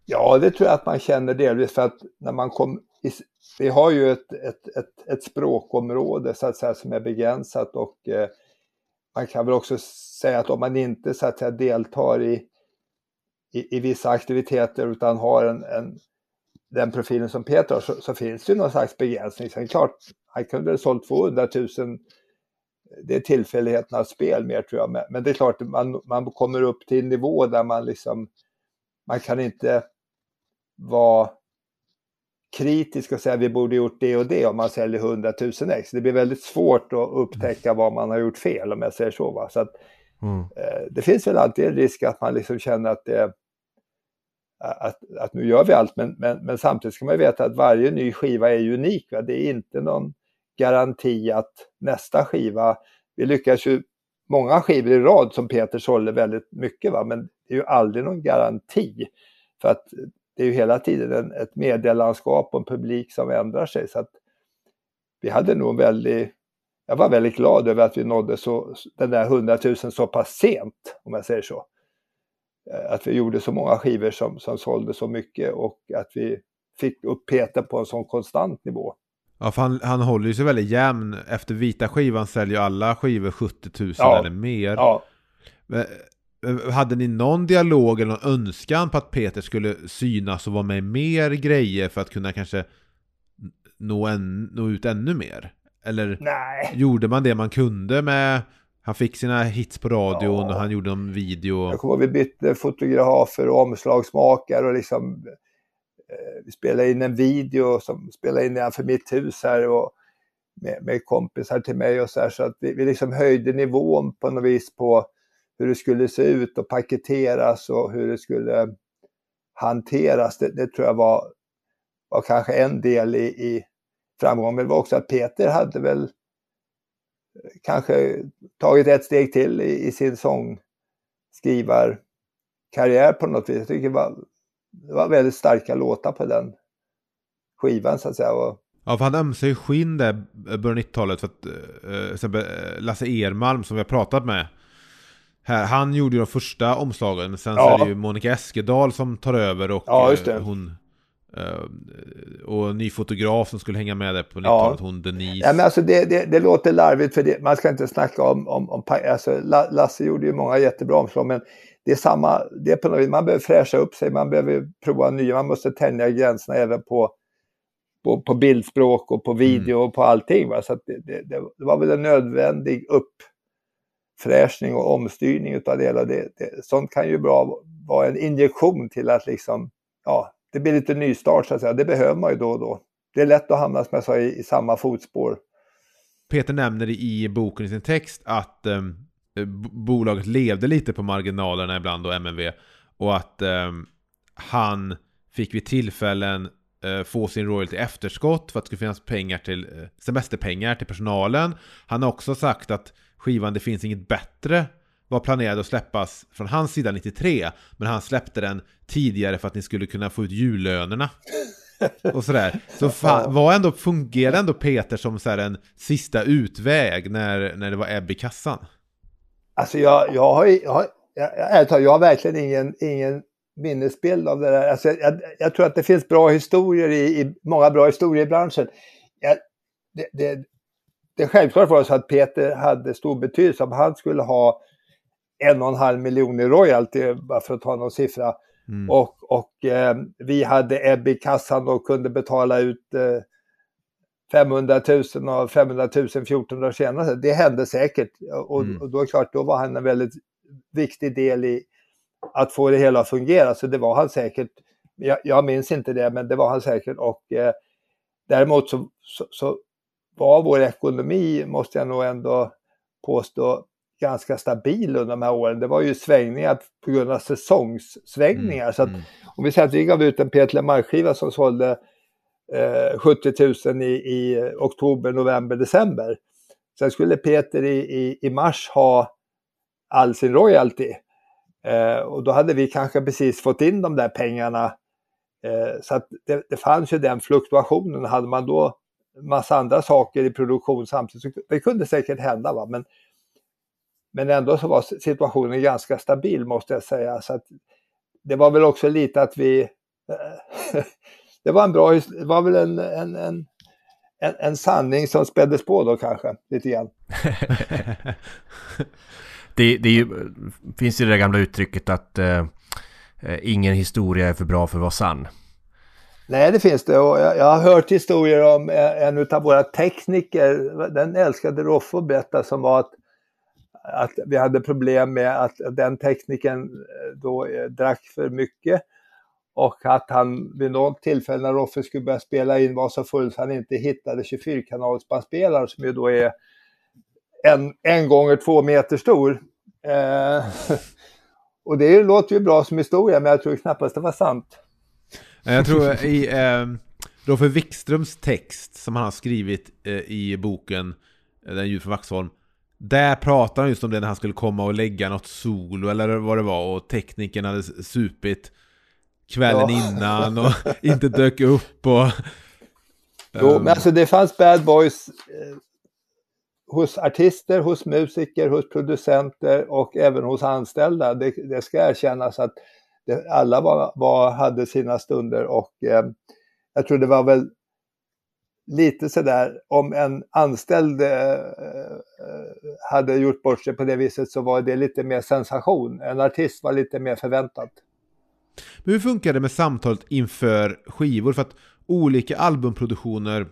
Ja, det tror jag att man känner delvis för att när man kom i, vi har ju ett, ett, ett, ett språkområde så att säga som är begränsat och eh, man kan väl också säga att om man inte så att säga deltar i, i, i vissa aktiviteter utan har en, en den profilen som Peter har så, så, finns det ju någon slags begränsning. Sen klart, han kunde ha sålt 200 000 det är tillfälligheternas spel mer tror jag. Men det är klart, man, man kommer upp till en nivå där man liksom, man kan inte vara kritisk och säga vi borde gjort det och det om man säljer 100 000 ex. Det blir väldigt svårt att upptäcka vad man har gjort fel om jag säger så. Va? så att, mm. eh, det finns väl alltid en risk att man liksom känner att det att, att nu gör vi allt, men, men, men samtidigt ska man veta att varje ny skiva är unik. Va? Det är inte någon garanti att nästa skiva, vi lyckas ju många skivor i rad som Peter sålde väldigt mycket, va? men det är ju aldrig någon garanti. För att det är ju hela tiden en, ett medielandskap och en publik som ändrar sig. Så att vi hade nog en väldigt, jag var väldigt glad över att vi nådde så, den där 100 000 så pass sent, om jag säger så. Eh, att vi gjorde så många skivor som, som sålde så mycket och att vi fick upp Peter på en sån konstant nivå. Ja, för han, han håller ju sig väldigt jämn. Efter vita skivan säljer ju alla skivor 70 000 Ja. eller mer. Ja, Men, Hade ni någon dialog eller någon önskan på att Peter skulle synas och vara med i mer grejer för att kunna kanske nå, en, nå ut ännu mer? Eller nej. gjorde man det man kunde med... Han fick sina hits på radion Ja. och han gjorde en video. Jag kommer ihåg vi bytte fotografer och omslagsmakare och liksom eh, vi spelade in en video som spelade in innanför mitt hus här och med, med kompisar till mig och så här så att vi, vi liksom höjde nivån på något vis på hur det skulle se ut och paketeras och hur det skulle hanteras. Det, det tror jag var, var kanske en del i, i framgången. Men det var också att Peter hade väl kanske tagit ett steg till i, i sin sångskrivarkarriär på något vis. Jag tycker det var, det var väldigt starka låtar på den skivan så att säga. Och, Ja, för han ömsade ju skinn där början av 90-talet för att eh, exempel eh, Lasse Ermalm som vi har pratat med här, han gjorde ju de första omslagen, sen så Ja. är det ju Monica Eskedal som tar över och Ja, eh, hon och en ny fotograf som skulle hänga med där på 90-talet, Ja. hon Denise. ja, men alltså det, det, det låter larvigt för det, man ska inte snacka om, om, om alltså, La- Lasse gjorde ju många jättebra omslag men det är samma, det är på något vis, man behöver fräscha upp sig, man behöver prova nya, man måste tänja gränserna även på, på, på bildspråk och på video och på allting. Va? Så det, det, det var väl en nödvändig uppfräschning och omstyrning utav det hela. Det, det, sånt kan ju bra vara en injektion till att liksom, ja, det blir lite nystart så att säga. Det behöver man ju då och då. Det är lätt att hamna, som jag sa, i, i samma fotspår. Peter nämner i boken i sin text att ehm, eh, bolaget levde lite på marginalerna ibland då, MNV. Och att eh, han fick vid tillfällen eh, få sin royalty i efterskott för att det skulle finnas pengar till eh, semesterpengar till personalen. Han har också sagt att skivan Det finns inget bättre var planerad att släppas från hans sida 93 men han släppte den tidigare för att ni skulle kunna få ut jullönerna. Och sådär. Så fan, var ändå, fungerade ändå Peter som så en sista utväg när, när det var ebb i kassan? Alltså jag, jag har, jag, har, jag, jag har verkligen ingen, ingen minnesbild av det där. Alltså jag, jag tror att det finns bra historier i, i många bra historier i branschen. Jag, det, det, det är självklart var så att Peter hade stor betydelse. Om han skulle ha en och en halv miljon i royalty, bara för att ta någon siffra, Mm. och, och eh, vi hade ebb i kassan och kunde betala ut eh, 500 000 och 500 000 14 dagar senare. Det hände säkert. Och, Mm. och då är klart, då var han en väldigt viktig del i att få det hela att fungera. Så det var han säkert. Jag, jag minns inte det, men det var han säkert. Och eh, däremot så, så, så var vår ekonomi, måste jag nog ändå påstå, ganska stabil under de här åren. Det var ju svängningar på grund av säsongssvängningar. Så att Mm. om vi säger att vi gav ut en Peter Lemark-skiva som sålde eh, 70 000 i, i oktober, november, december. Sen skulle Peter i, i, i mars ha all sin royalty. Eh, och då hade vi kanske precis fått in de där pengarna. Eh, så att det, det fanns ju den fluktuationen. Hade man då massa andra saker i produktion samtidigt, så det kunde säkert hända. Va? Men, men ändå så var situationen ganska stabil måste jag säga. Så att det var väl också lite att vi... eh, det var en bra... Det var väl en, en, en, en, sanning som späddes på då kanske, lite grann. Det, det ju, finns ju det där gamla uttrycket att eh, ingen historia är för bra för att vara sann. Nej, det finns det. Och jag, har hört historier om eh, en av våra tekniker, den älskade Roffe att berätta, som var att, att vi hade problem med att den tekniken eh, då eh, drack för mycket. Och att han vid något tillfälle när Roffe skulle börja spela in var så full så han inte hittade 24-kanalsbandspelaren som ju då är en, en gånger två meter stor. Eh, och det låter ju bra som historia men jag tror knappast det var sant. Eh, jag tror i eh, Roffe Wikströms text som han har skrivit eh, i boken Den ljud från Vaxholm där pratar han just om det när han skulle komma och lägga något solo eller vad det var och tekniken hade supit kvällen Ja. innan och inte dök upp och... Jo, Ehm, men alltså det fanns bad boys eh, hos artister, hos musiker, hos producenter och även hos anställda. Det, det ska erkännas att det, alla var, var, hade sina stunder och eh, jag tror det var väl lite sådär, om en anställd eh, eh, hade gjort bort sig på det viset så var det lite mer sensation. En artist var lite mer förväntad. Men hur funkar det med samtalet inför skivor? För att olika albumproduktioner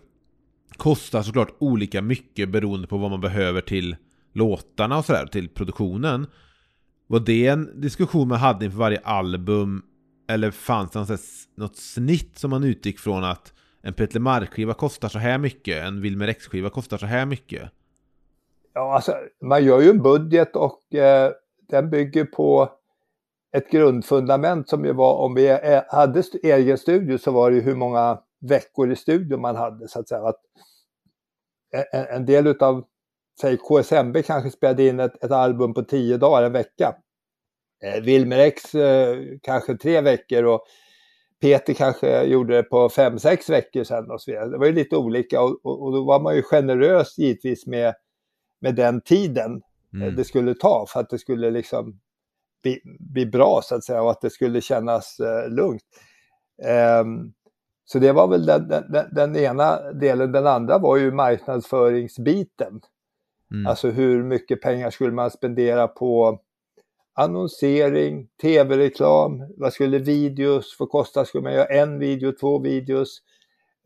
kostar såklart olika mycket beroende på vad man behöver till låtarna och sådär, till produktionen. Var det en diskussion man hade inför varje album? Eller fanns det något snitt som man utgick från att en Peter Mark-skiva kostar så här mycket, en Wilmer X-skiva kostar så här mycket? Ja, alltså man gör ju en budget och eh, den bygger på ett grundfundament som ju var, om vi hade egen studio så var det ju hur många veckor i studio man hade så att säga. Att eh, en, en del utav, säg KSMB kanske spelade in ett, ett, album på tio dagar, en vecka. Eh, Wilmer X eh, kanske tre veckor och Peter kanske gjorde det på fem, sex veckor sedan och så vidare. Det var ju lite olika och, och, och då var man ju generös givetvis med, med den tiden mm. det skulle ta för att det skulle liksom bli, bli, bra så att säga och att det skulle kännas eh, lugnt. Um, så det var väl den, den, den, ena delen. Den andra var ju marknadsföringsbiten. Mm. Alltså hur mycket pengar skulle man spendera på annonsering, tv-reklam, vad skulle videos få kosta? Skulle man göra en video, två videos?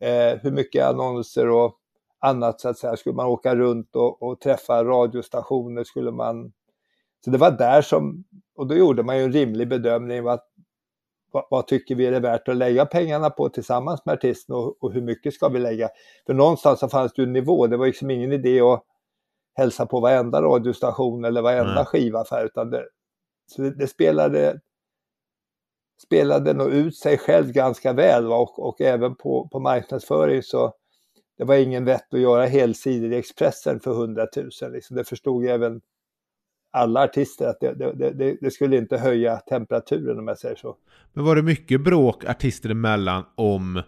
Eh, hur mycket annonser och annat så att säga? Skulle man åka runt och, och träffa radiostationer? Skulle man... Så det var där som, och då gjorde man ju en rimlig bedömning vad, vad, tycker vi är det värt att lägga pengarna på tillsammans med artisten och, och, hur mycket ska vi lägga? För någonstans så fanns det ju en nivå, det var liksom ingen idé att hälsa på varenda radiostation eller varenda mm. skivaffär utan det, så det, det, spelade, spelade nog ut sig själv ganska väl? Och, och även på, på marknadsföring så det var ingen vett att göra helsidor i Expressen för 100 000. Liksom. Det förstod även alla artister att det, det, det, det, skulle inte höja temperaturen om jag säger så. Men var det mycket bråk artister emellan om,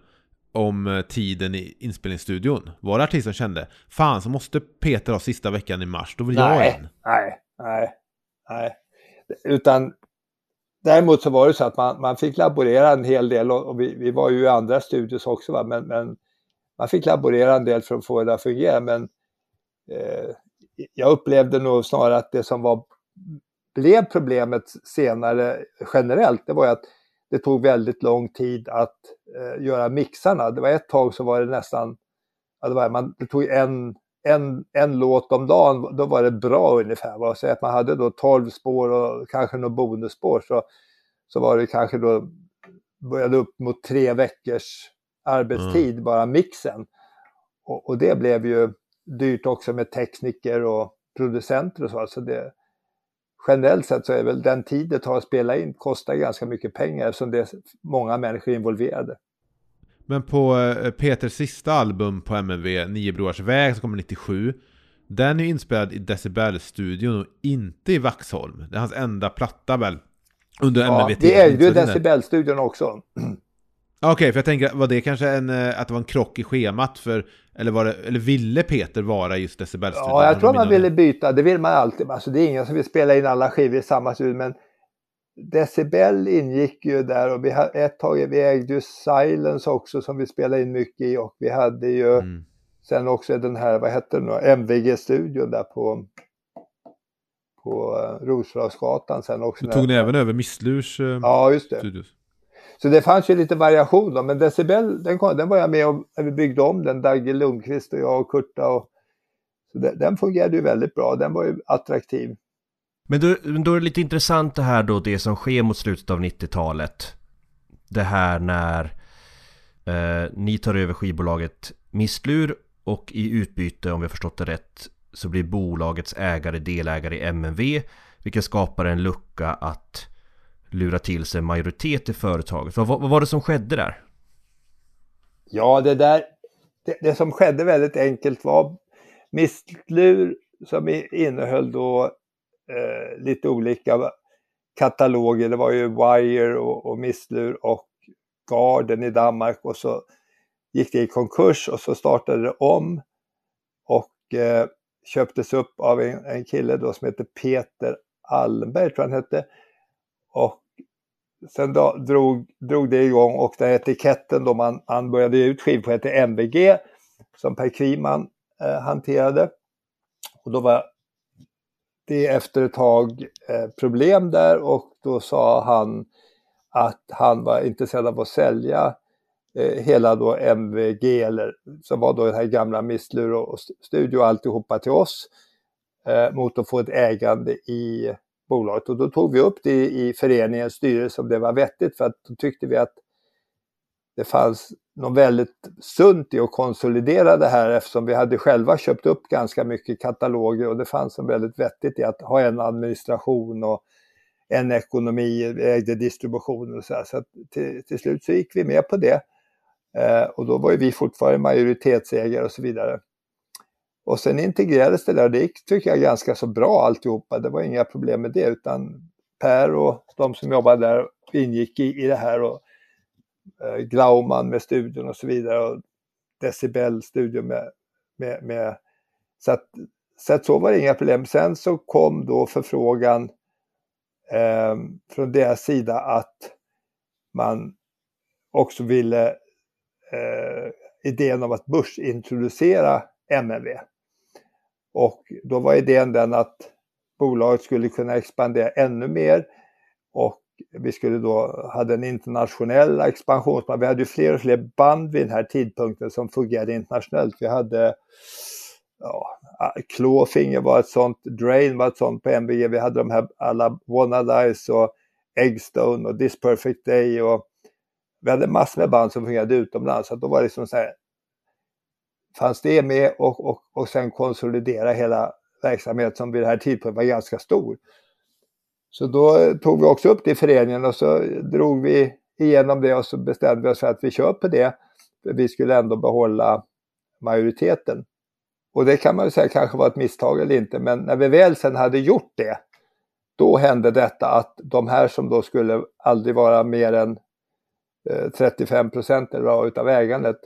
om tiden i inspelningsstudion? Var det artister som kände fan så måste Peter ha sista veckan i mars, då vill nej, jag in? Nej, nej, nej. Utan däremot så var det så att man, man fick laborera en hel del och, och vi, vi, var ju i andra studios också va? Men, men man fick laborera en del för att få det att fungera men eh, jag upplevde nog snarare att det som var, blev problemet senare generellt, det var ju att det tog väldigt lång tid att eh, göra mixarna. Det var ett tag så var det nästan, ja, det, var, man, det tog en, en, en låt om dagen, då var det bra ungefär. Va? Så att man hade då 12 spår och kanske något bonusspår så, så var det kanske då, började upp mot tre veckors arbetstid, mm. bara mixen. Och, och det blev ju dyrt också med tekniker och producenter och så. Alltså det, generellt sett så är väl den tid det tar att spela in kostar ganska mycket pengar eftersom det är många människor involverade. Men på eh, Peters sista album på MNV, Nio Broars väg, som kommer 97. Den är inspelad i Decibel-studion och inte i Vaxholm. Det är hans enda platta väl? Under ja, MNV. Det är ju Decibel-studion också. Okej, okay, för jag tänker, var det kanske en, eh, att det var en krock i schemat för, eller, var det, eller ville Peter vara just decibelstudion? Ja, jag tror man ville byta, det vill man alltid. Alltså det är ingen som vill spela in alla skivor i samma studio, men Decibel ingick ju där och vi hade, ett tag vi ägde ju Silence också som vi spelade in mycket i och vi hade ju mm. sen också den här, vad hette den nu, MVG-studion där på på uh, Roslagsgatan sen också. Du tog ni även över Misslurs uh, ja, just det. studios? Så det fanns ju lite variation då, men Decibel, den, kom, den var jag med om när vi byggde om den, Dagge Lundqvist och jag och Kurta. Och, så det, den fungerade ju väldigt bra, den var ju attraktiv. Men då, då är det lite intressant det här då, det som sker mot slutet av 90-talet. Det här när eh, ni tar över skivbolaget Mistlur och i utbyte, om vi har förstått det rätt, så blir bolagets ägare delägare i MNV, vilket skapar en lucka att lura till sig majoritet i företaget. Vad, vad var det som skedde där? Ja, det där, det, det som skedde väldigt enkelt var Mistlur som innehöll då eh, lite olika kataloger. Det var ju Wire och, och Mistlur och Garden i Danmark och så gick det i konkurs och så startade det om och eh, köptes upp av en, en kille då som heter Peter Almberg, tror jag han hette. Och sen då, drog, drog det igång och den etiketten då man, man började ge ut skivor hette MVG. som Per Kriman eh, hanterade. Och då var det efter ett tag eh, problem där och då sa han att han var intresserad av att sälja eh, hela då MVG, eller, som var då den här gamla Mistlur och Studio och alltihopa till oss eh, mot att få ett ägande i bolaget. Och då tog vi upp det i föreningens styrelse om det var vettigt för att då tyckte vi att det fanns något väldigt sunt i att konsolidera det här eftersom vi hade själva köpt upp ganska mycket kataloger och det fanns något väldigt vettigt i att ha en administration och en ekonomi, vi ägde distribution och så här. Så till, till, slut så gick vi med på det. Eh, och då var ju vi fortfarande majoritetsägare och så vidare. Och sen integrerades det där och det gick, tycker jag, ganska så bra alltihopa. Det var inga problem med det utan Per och de som jobbade där ingick i, i det här och eh, Glauman med studion och så vidare och Decibel studio med, med, med så att, så att så var det inga problem. Sen så kom då förfrågan eh, från deras sida att man också ville eh, idén om att börsintroducera MNV. Och då var idén den att bolaget skulle kunna expandera ännu mer och vi skulle då hade en internationell expansionsplan. Vi hade ju fler och fler band vid den här tidpunkten som fungerade internationellt. Vi hade ja, Clawfinger var ett sånt, Drain var ett sånt på MBG. Vi hade de här alla Wannadies och Eggstone och This Perfect Day och vi hade massor med band som fungerade utomlands. Så då var det liksom så här, fanns det med och, och, och sen konsolidera hela verksamheten som vid den här tidpunkten var ganska stor. Så då tog vi också upp det i föreningen och så drog vi igenom det och så bestämde vi oss för att vi köper det. Vi skulle ändå behålla majoriteten. Och det kan man ju säga kanske var ett misstag eller inte, men när vi väl sen hade gjort det, då hände detta att de här som då skulle aldrig vara mer än 35 eh, procent utav ägandet,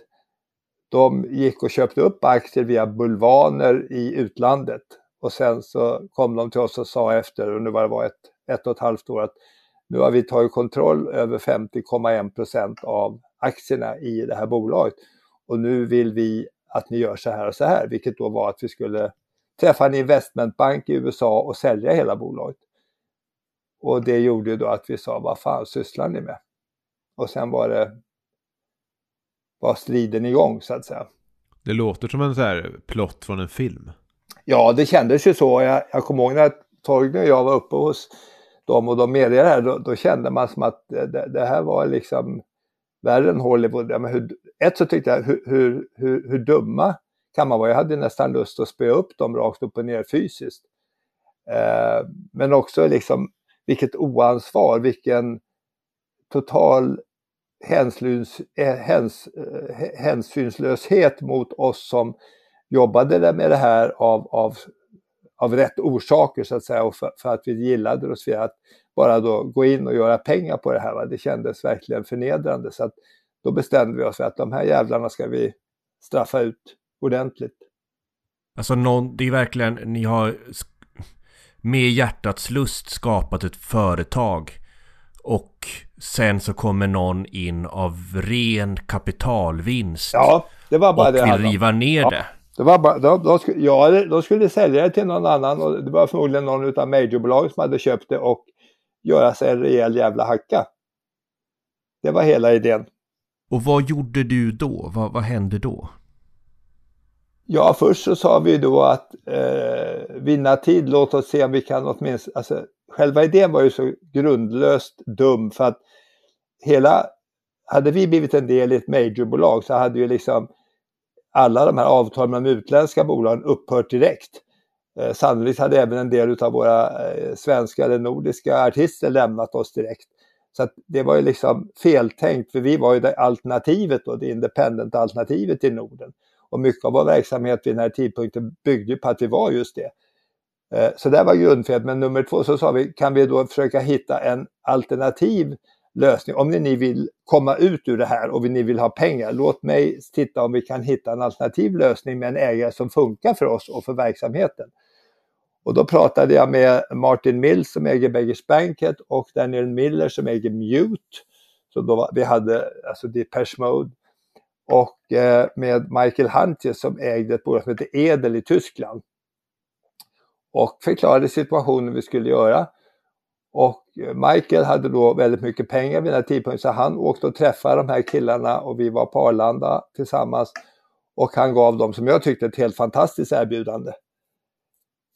de gick och köpte upp aktier via bulvaner i utlandet. Och sen så kom de till oss och sa efter, och nu var det var ett, ett och ett halvt år, att nu har vi tagit kontroll över 50,1 procent av aktierna i det här bolaget. Och nu vill vi att ni gör så här och så här, vilket då var att vi skulle träffa en investmentbank i USA och sälja hela bolaget. Och det gjorde då att vi sa, vad fan sysslar ni med? Och sen var det var striden igång så att säga. Det låter som en så här plott från en film. Ja, det kändes ju så. Jag, jag kommer ihåg när Torgny och jag var uppe hos dem och de meddelade det här, då, då, kände man som att det, det, här var liksom värre än Hollywood. Ja, men hur, ett så tyckte jag, hur, hur, hur, hur dumma kan man vara? Jag hade nästan lust att spöa upp dem rakt upp och ner fysiskt. Eh, men också liksom vilket oansvar, vilken total hänsyns, eh, häns, eh, hänsynslöshet mot oss som jobbade med det här av, av, av rätt orsaker så att säga och för, för att vi gillade det och så vidare. Att bara då gå in och göra pengar på det här, va? det kändes verkligen förnedrande. Så att då bestämde vi oss för att de här jävlarna ska vi straffa ut ordentligt. Alltså någon, det är verkligen, ni har med hjärtats lust skapat ett företag och sen så kommer någon in av ren kapitalvinst. Ja, det var bara och det. Och vill riva ner ja. det. Det var bara, de, de, skulle, ja, de skulle sälja det till någon annan och det var förmodligen någon av majorbolagen som hade köpt det och göra sig en rejäl jävla hacka. Det var hela idén. Och vad gjorde du då? Vad, vad hände då? Ja, först så sa vi då att eh, vinna tid, låt oss se om vi kan åtminstone, alltså själva idén var ju så grundlöst dum för att hela, hade vi blivit en del i ett majorbolag så hade ju liksom alla de här avtalen med de utländska bolagen upphört direkt. Eh, sannolikt hade även en del av våra eh, svenska eller nordiska artister lämnat oss direkt. Så att det var ju liksom feltänkt, för vi var ju det alternativet då, det independent-alternativet i Norden. Och mycket av vår verksamhet vid den här tidpunkten byggde på att vi var just det. Eh, så det var grundfelet, men nummer två så sa vi, kan vi då försöka hitta en alternativ lösning. Om ni vill komma ut ur det här och ni vill ha pengar, låt mig titta om vi kan hitta en alternativ lösning med en ägare som funkar för oss och för verksamheten. Och då pratade jag med Martin Mills som äger Beggars Banket och Daniel Miller som äger Mute. Så då var, vi hade alltså Depeche Mode. och eh, med Michael Huntje som ägde ett bolag som heter Edel i Tyskland. Och förklarade situationen vi skulle göra. Och Eh, Michael hade då väldigt mycket pengar vid den här tidpunkten så han åkte och träffade de här killarna och vi var på Arlanda tillsammans. Och han gav dem, som jag tyckte, ett helt fantastiskt erbjudande.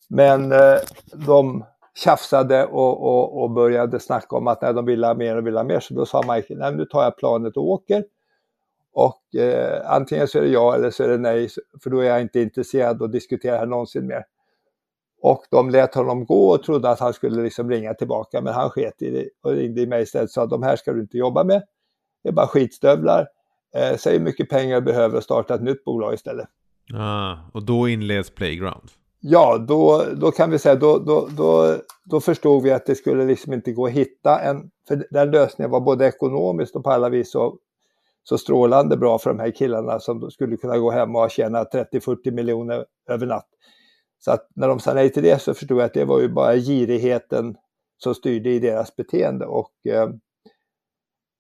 Men eh, de tjafsade och, och, och, började snacka om att nej, de ville ha mer och ville ha mer. Så då sa Michael, nej nu tar jag planet och åker. Och eh, antingen så är det ja eller så är det nej, för då är jag inte intresserad och diskutera här någonsin mer. Och de lät honom gå och trodde att han skulle liksom ringa tillbaka, men han sket i det och ringde i mig istället och sa de här ska du inte jobba med. Det är bara skitstövlar. Eh, säg hur mycket pengar du behöver och starta ett nytt bolag istället. Ah, och då inleds Playground? Ja, då, då kan vi säga, då, då, då, då förstod vi att det skulle liksom inte gå att hitta en, för den lösningen var både ekonomiskt och på alla vis så, så strålande bra för de här killarna som skulle kunna gå hem och tjäna 30-40 miljoner över natt. Så att när de sa nej till det så förstod jag att det var ju bara girigheten som styrde i deras beteende och eh,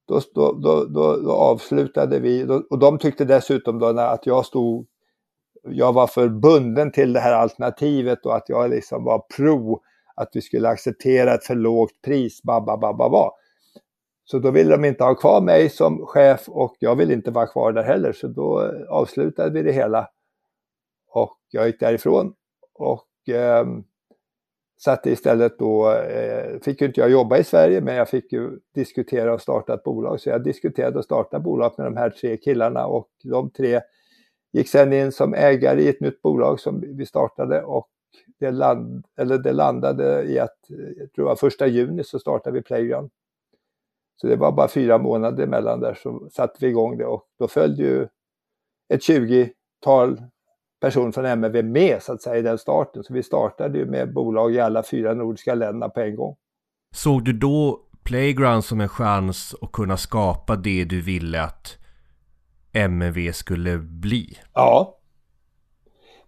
då, då, då, då, avslutade vi, och de tyckte dessutom då att jag stod jag var för bunden till det här alternativet och att jag liksom var pro att vi skulle acceptera ett för lågt pris, babba, babba, ba. Så då ville de inte ha kvar mig som chef och jag ville inte vara kvar där heller, så då eh, avslutade vi det hela. Och jag gick därifrån och eh, satte istället då, eh, fick ju inte jag jobba i Sverige, men jag fick ju diskutera och starta ett bolag. Så jag diskuterade och starta bolag med de här tre killarna och de tre gick sen in som ägare i ett nytt bolag som vi startade och det, land, eller det landade i att, eh, jag tror det var första juni så startade vi Playground. Så det var bara fyra månader emellan där så satte vi igång det och då följde ju ett 20-tal personer från MFV med så att säga i den starten. Så vi startade ju med bolag i alla fyra nordiska länderna på en gång. Såg du då Playground som en chans att kunna skapa det du ville att MV skulle bli. Ja.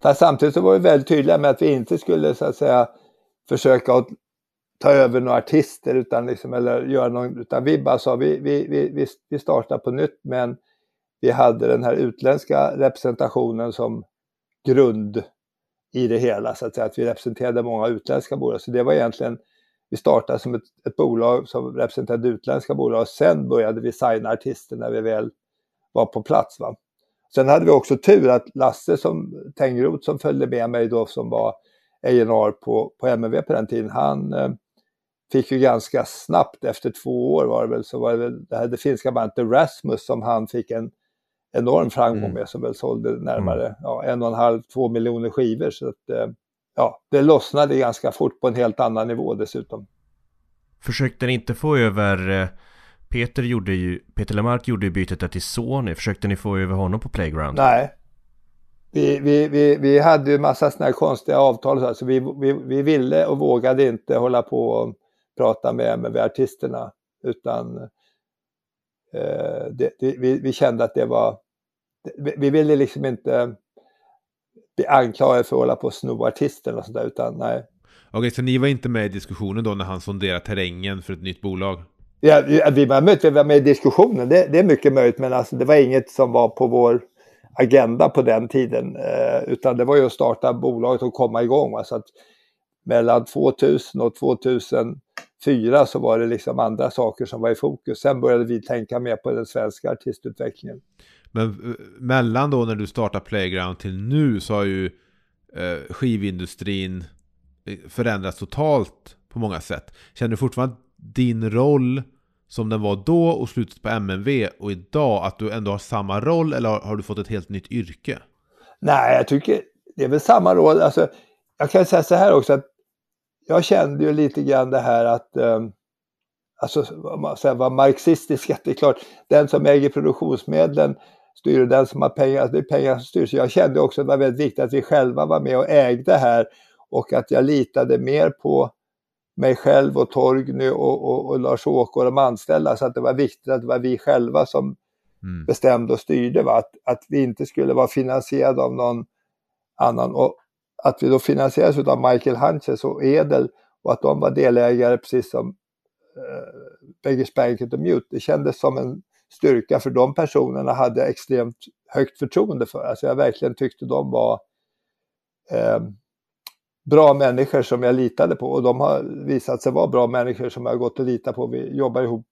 Fast samtidigt så var vi väldigt tydliga med att vi inte skulle så att säga försöka att ta över några artister utan liksom, eller göra någon, utan vi bara sa vi, vi, vi, vi startar på nytt men vi hade den här utländska representationen som grund i det hela så att säga, att vi representerade många utländska bolag. Så det var egentligen, vi startade som ett, ett bolag som representerade utländska bolag och sen började vi signa artister när vi väl var på plats. Va? Sen hade vi också tur att Lasse som Tengroth som följde med mig då som var A&R på, på MNV på den tiden, han eh, fick ju ganska snabbt efter två år var det väl, så var det väl det, här, det finska bandet Erasmus som han fick en enorm framgång mm. med som väl sålde närmare mm. ja, en och en halv, två miljoner skivor. Så att, eh, ja, det lossnade ganska fort på en helt annan nivå dessutom. Försökte ni inte få över eh, Peter gjorde ju, Peter Lemark gjorde ju bytet till Sony. Försökte ni få över honom på Playground? Nej. Vi, vi, vi, vi hade ju massa sådana här konstiga avtal så, så vi, vi, vi ville och vågade inte hålla på och prata med, med artisterna. Utan eh, det, det, vi, vi kände att det var, vi, vi ville liksom inte bli anklagade för att hålla på och sno artister och sådär, utan nej. Okej, så ni var inte med i diskussionen då när han sonderade terrängen för ett nytt bolag? Ja, vi var med, vi var med i diskussionen, det, det, är mycket möjligt, men alltså, det var inget som var på vår agenda på den tiden. Eh, utan det var ju att starta bolaget och komma igång. Va? Så att mellan 2000 och 2004 så var det liksom andra saker som var i fokus. Sen började vi tänka mer på den svenska artistutvecklingen. Men eh, mellan då när du startar Playground till nu så har ju eh, skivindustrin eh, förändrats totalt på många sätt. Känner du fortfarande din roll som den var då och slutet på MNV och idag, att du ändå har samma roll eller har du fått ett helt nytt yrke? Nej, jag tycker det är väl samma roll. Alltså, jag kan säga så här också att jag kände ju lite grann det här att um, alltså säga, vara marxistisk, att det är klart, den som äger produktionsmedlen styr den som har pengar, alltså det är pengar som styr. Så jag kände också att det var väldigt viktigt att vi själva var med och ägde här och att jag litade mer på mig själv och Torgny och, och, och Lars-Åke och de anställda. Så att det var viktigt att det var vi själva som mm. bestämde och styrde. Va? Att, att vi inte skulle vara finansierade av någon annan. Och att vi då finansierades av Michael Hanches och Edel och att de var delägare precis som eh, Beggars Banket och Mute. Det kändes som en styrka för de personerna hade extremt högt förtroende för. Alltså jag verkligen tyckte de var eh, bra människor som jag litade på och de har visat sig vara bra människor som jag har gått att lita på. Vi jobbar ihop,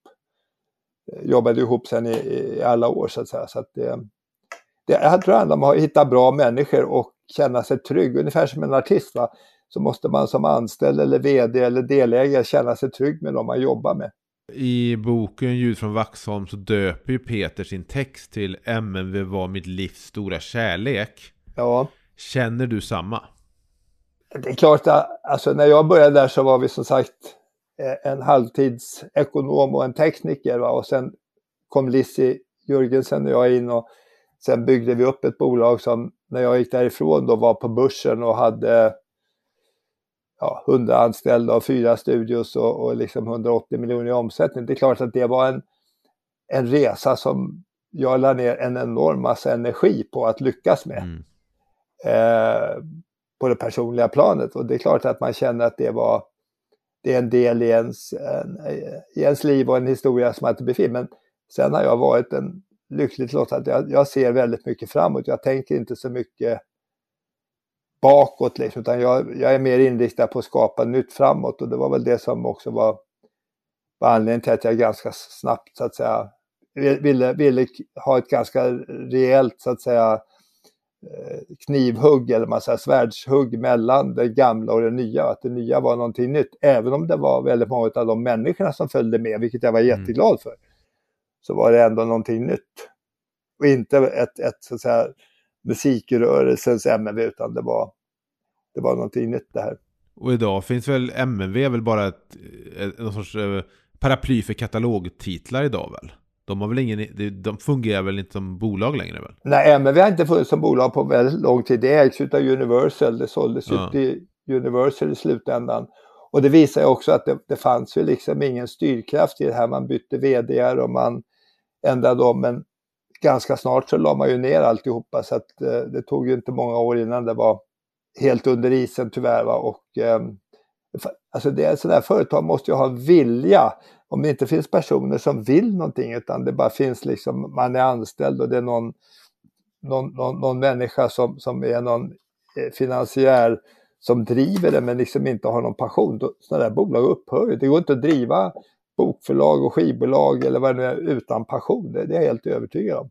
eh, jobbade ihop sen i, i alla år så att säga. Så att det, det, jag tror att om att hitta bra människor och känna sig trygg, ungefär som en artist. Va? Så måste man som anställd eller vd eller delägare känna sig trygg med dem man jobbar med. I boken Ljud från Vaxholm så döper ju Peter sin text till MNV var mitt livs stora kärlek. Ja. Känner du samma? Det är klart att alltså, när jag började där så var vi som sagt eh, en halvtidsekonom och en tekniker. Va? Och sen kom Lissi Jörgensen och jag in och sen byggde vi upp ett bolag som när jag gick därifrån då var på börsen och hade ja, 100 anställda och fyra studios och, och liksom 180 miljoner i omsättning. Det är klart att det var en, en resa som jag la ner en enorm massa energi på att lyckas med. Mm. Eh, på det personliga planet och det är klart att man känner att det var det är en del i ens, en, i ens liv och en historia som inte blir fin. Men sen har jag varit en lyckligt lottad. Jag, jag ser väldigt mycket framåt. Jag tänker inte så mycket bakåt liksom, utan jag, jag, är mer inriktad på att skapa nytt framåt och det var väl det som också var, var anledningen till att jag ganska snabbt så att säga ville, ville ha ett ganska rejält så att säga eh, knivhugg eller man säger svärdshugg mellan det gamla och det nya. Att det nya var någonting nytt, även om det var väldigt många av de människorna som följde med, vilket jag var mm. jätteglad för. Så var det ändå någonting nytt. Och inte ett, ett så att säga musikrörelsens MNV utan det var, det var någonting nytt det här. Och idag finns väl MNV väl bara ett, ett, någon sorts eh, paraply för katalogtitlar idag väl? De, har väl ingen, de fungerar väl inte som bolag längre väl? Nej, MNV har inte funnits som bolag på väldigt lång tid. Det ägs av Universal, det såldes ja. till Universal i slutändan. Och det visar ju också att det, det fanns ju liksom ingen styrkraft i det här. Man bytte vd och man ändrade om. Men ganska snart så la man ju ner alltihopa så att eh, det tog ju inte många år innan det var helt under isen tyvärr. Va? Och, eh, alltså det är sådär, företag måste ju ha en vilja. Om det inte finns personer som vill någonting utan det bara finns liksom, man är anställd och det är någon, någon, någon, någon människa som, som är någon eh, finansiär som driver det men liksom inte har någon passion. sådana där bolag upphör Det går inte att driva bokförlag och skivbolag eller vad det nu är utan passion. Det, det är jag helt övertygad om.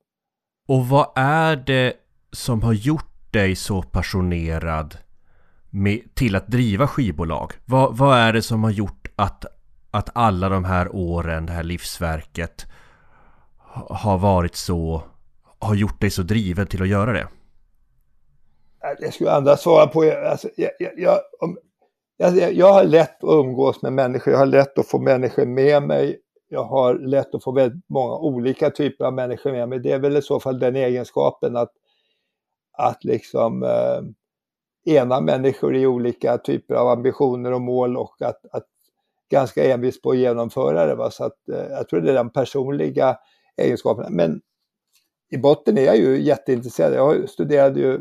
Och vad är det som har gjort dig så passionerad med, till att driva skivbolag? Vad, vad är det som har gjort att, att alla de här åren, det här livsverket har varit så, har gjort dig så driven till att göra det? Äh, det skulle andra svara på. Alltså, jag, jag, jag, om, jag, jag har lätt att umgås med människor, jag har lätt att få människor med mig. Jag har lätt att få väldigt många olika typer av människor med mig. Det är väl i så fall den egenskapen att, att liksom eh, ena människor i olika typer av ambitioner och mål och att, att ganska envis på att genomföra det. Va? Så att, eh, jag tror det är den personliga egenskapen. Men i botten är jag ju jätteintresserad. Jag studerade ju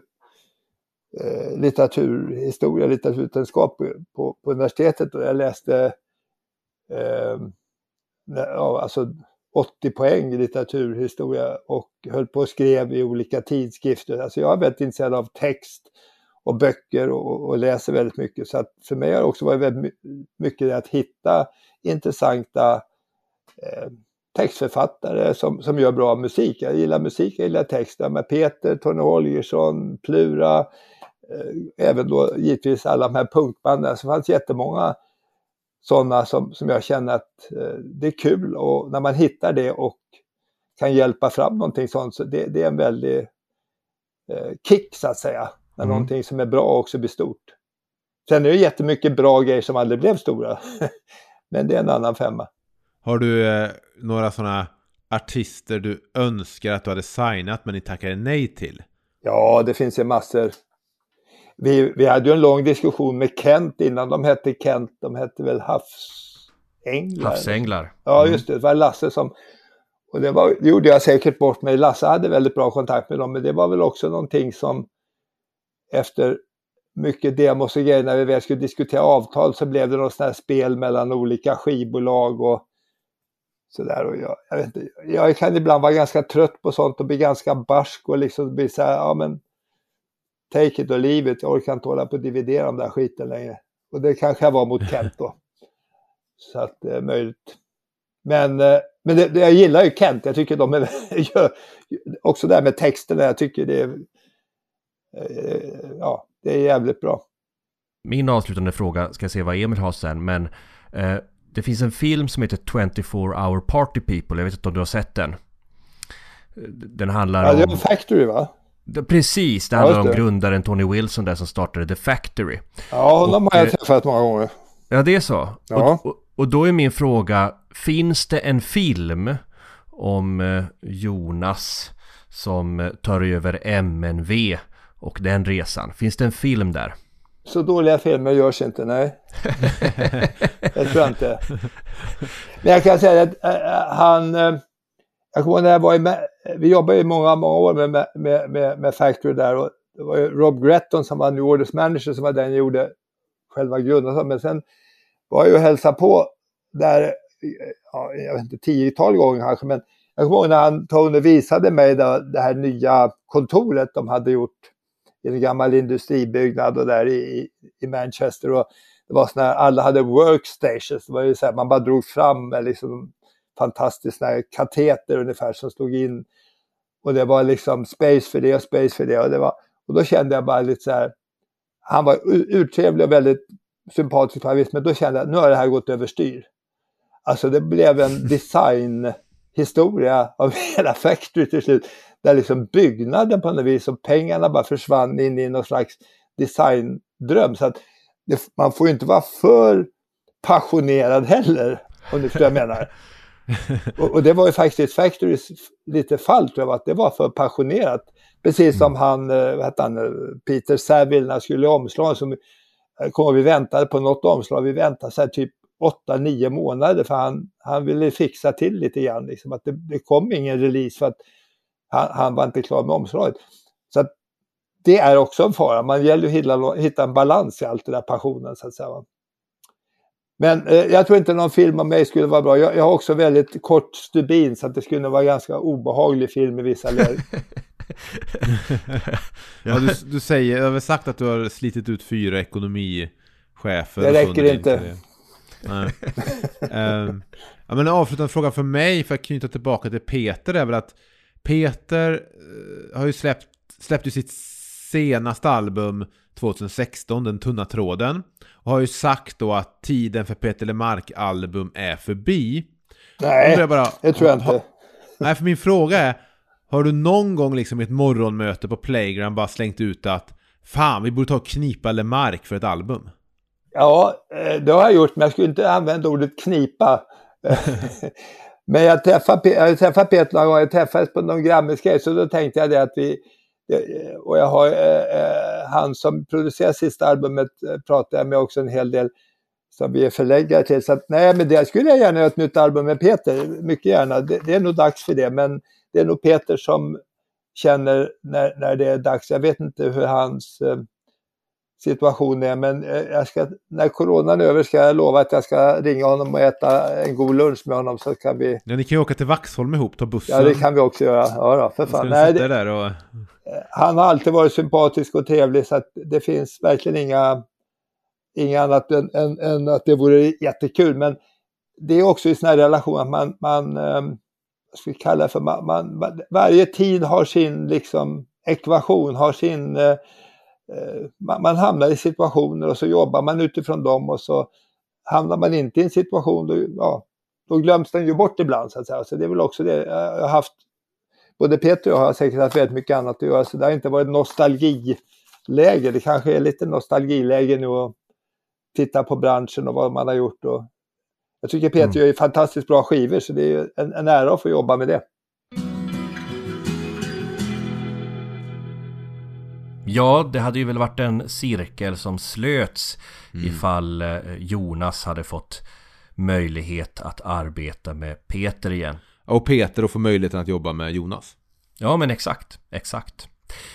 eh, litteraturhistoria, litteraturvetenskap på, på, på, universitetet och jag läste eh, ja, alltså 80 poäng i litteraturhistoria och höll på och skrev i olika tidskrifter. Alltså jag är väldigt intresserad av text och böcker och, och läser väldigt mycket. Så att för mig har det också varit väldigt mycket att hitta intressanta eh, textförfattare som, som gör bra musik. Jag gillar musik, jag gillar texter med Peter, Tony Holgersson, Plura, Eh, även då givetvis alla de här punkbanden. Så det fanns jättemånga sådana som, som jag känner att eh, det är kul och när man hittar det och kan hjälpa fram någonting sånt så det, det är en väldig eh, kick så att säga. När mm. någonting som är bra också blir stort. Sen är det jättemycket bra grejer som aldrig blev stora. Men det är en annan femma. Har du eh, några sådana artister du önskar att du hade signat men ni tackade nej till? Ja, det finns ju massor vi, vi hade ju en lång diskussion med Kent innan de hette Kent, de hette väl Havsänglar. Havsänglar. Ja, mm. just det, det var Lasse som och det, var, det gjorde jag säkert bort mig. Lasse hade väldigt bra kontakt med dem, men det var väl också någonting som efter mycket demos och grejer, när vi väl skulle diskutera avtal så blev det något sånt här spel mellan olika skivbolag och sådär. Och jag, jag, vet inte, jag kan ibland vara ganska trött på sånt och bli ganska barsk och liksom bli så här, ja men take it or leave it, jag orkar inte hålla på och dividera om den här skiten längre. Och det kanske jag var mot Kent då. Så att det är möjligt. Men, eh, men det, det, jag gillar ju Kent, jag tycker de är, också det här med texterna, jag tycker det är, eh, ja, det är jävligt bra. Min avslutande fråga ska jag se vad Emil har sen, men eh, det finns en film som heter 24 hour party people, jag vet inte om du har sett den? Den handlar ja, om... det är Factory va? Precis, det handlar ja, det. om grundaren Tony Wilson där som startade The Factory. Ja, honom har jag träffat många gånger. Ja, det är så. Ja. Och, och, då är min fråga, finns det en film om eh, Jonas som tar över MNV och den resan? Finns det en film där? Så dåliga filmer görs inte, nej. det tror jag inte. Men jag kan säga att han... Jag kommer ihåg när jag var i... Eh, vi jobbade i många, många år med, med, med, med Factory där och det var ju Rob Gretton som var New Orders manager som var den jag gjorde själva grunden. Men sen var jag ju och hälsade på där, ja, jag vet inte, tiotal gånger kanske, men jag kommer ihåg när han, Tony visade mig det, det här nya kontoret de hade gjort i en gammal industribyggnad och där i, i Manchester. Och det var sådana här, alla hade workstations, det var ju så här, man bara drog fram liksom liksom fantastiska kateter ungefär som stod in. Och det var liksom space för det och space för det. Och, det var, och då kände jag bara lite så här, han var urtrevlig och väldigt sympatisk men då kände jag att nu har det här gått överstyr. Alltså det blev en designhistoria av hela Factory till slut. Där liksom byggnaden på något vis och pengarna bara försvann in i någon slags designdröm. Så att det, man får ju inte vara för passionerad heller, om du förstår vad jag menar. och, och, det var ju faktiskt Factorys lite fall tror jag, att det var för passionerat. Precis som mm. han, eh, vad hette han, eh, Peter Saville när han skulle omslag. Som, kommer vi väntade på något omslag, vi väntade så här typ 8-9 månader för han, han ville fixa till lite grann. Liksom, att det, det kom ingen release för att han, han var inte klar med omslaget. Så att det är också en fara. Man gäller att hitta, hitta en balans i allt det där passionen så att säga. Men eh, jag tror inte någon film om mig skulle vara bra. Jag, jag har också väldigt kort stubin så att det skulle vara ganska obehaglig film i vissa lägen. ja, du, du säger, jag har väl sagt att du har slitit ut fyra ekonomichefer. Det räcker inte. Nej. um, ja, men en avslutande fråga för mig, för att knyta tillbaka till Peter, är väl att Peter uh, har ju släppt, släppt ju sitt senaste album 2016, Den tunna tråden. Och har ju sagt då att tiden för Peter Lemark-album är förbi. Nej, bara, det tror jag inte. Ha, nej, för min fråga är, har du någon gång liksom i ett morgonmöte på Playground bara slängt ut att Fan, vi borde ta och knipa Lemark för ett album? Ja, eh, det har jag gjort, men jag skulle inte använda ordet knipa. men jag träffade, jag träffade Peter några gånger, jag träffades på någon Grammisgrej, så då tänkte jag det att vi, Eh, och jag har eh, eh, han som producerar sista albumet eh, pratar jag med också en hel del som vi är förläggare till. Så att, nej, men det skulle jag gärna göra ett nytt album med Peter, mycket gärna. Det, det, är nog dags för det, men det är nog Peter som känner när, när det är dags. Jag vet inte hur hans eh, situation är, men eh, jag ska, när coronan är över ska jag lova att jag ska ringa honom och äta en god lunch med honom så kan vi... Ja, ni kan ju åka till Vaxholm ihop, ta bussen. Ja, det kan vi också göra. Ja, då, för fan. Nej, det, och... Han har alltid varit sympatisk och trevlig så att det finns verkligen inga, inga annat än, än, än att det vore jättekul. Men det är också i sådana här relationer att man, man um, vad ska vi kalla det för, man, man, varje tid har sin liksom ekvation, har sin, eh, eh, man, man, hamnar i situationer och så jobbar man utifrån dem och så hamnar man inte i en situation, då, ja, då glöms den ju bort ibland så att säga. Så det är väl också det, jag har haft, både Peter och jag har säkert haft väldigt mycket annat att göra, så det har inte varit nostalgiläge, det kanske är lite nostalgiläge nu att titta på branschen och vad man har gjort och jag tycker Peter mm. gör fantastiskt bra skivor så det är en, en ära att få jobba med det. Ja, det hade ju väl varit en cirkel som slöts mm. ifall eh, Jonas hade fått möjlighet att arbeta med Peter igen. Och Peter att få möjligheten att jobba med Jonas. Ja, men exakt, exakt.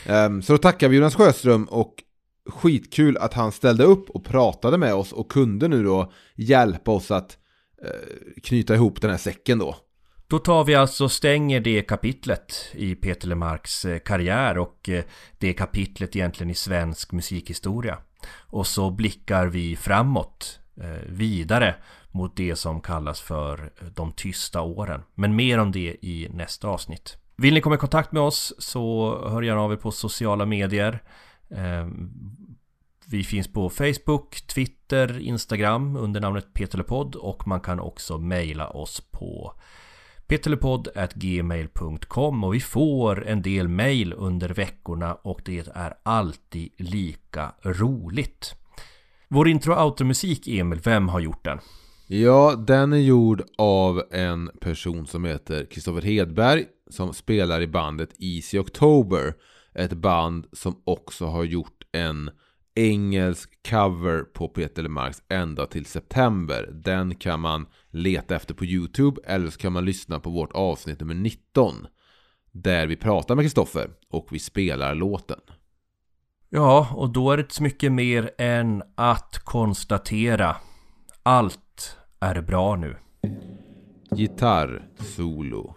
Um, så då tackar vi Jonas Sjöström och skitkul att han ställde upp och pratade med oss och kunde nu då hjälpa oss att Eh, knyta ihop den här säcken då. Då tar vi alltså stänger det kapitlet i Peter Lemarks eh, karriär och eh, det kapitlet egentligen i svensk musikhistoria. Och så blickar vi framåt, eh, vidare mot det som kallas för de tysta åren. Men mer om det i nästa avsnitt. Vill ni komma i kontakt med oss så hör gärna av er på sociala medier. Vi finns på Facebook, Twitter, Instagram under namnet Peterlepodd och man kan också mejla oss på peterlepodd.gmail.com och vi får en del mejl under veckorna och det är alltid lika roligt. Vår intro och automusik, Emil, vem har gjort den? Ja, den är gjord av en person som heter Kristoffer Hedberg som spelar i bandet Easy October. Ett band som också har gjort en engelsk cover på Peter Lemarks ända till september. Den kan man leta efter på YouTube eller så kan man lyssna på vårt avsnitt nummer 19. Där vi pratar med Kristoffer och vi spelar låten. Ja, och då är det inte så mycket mer än att konstatera. Allt är bra nu. Gitarr solo.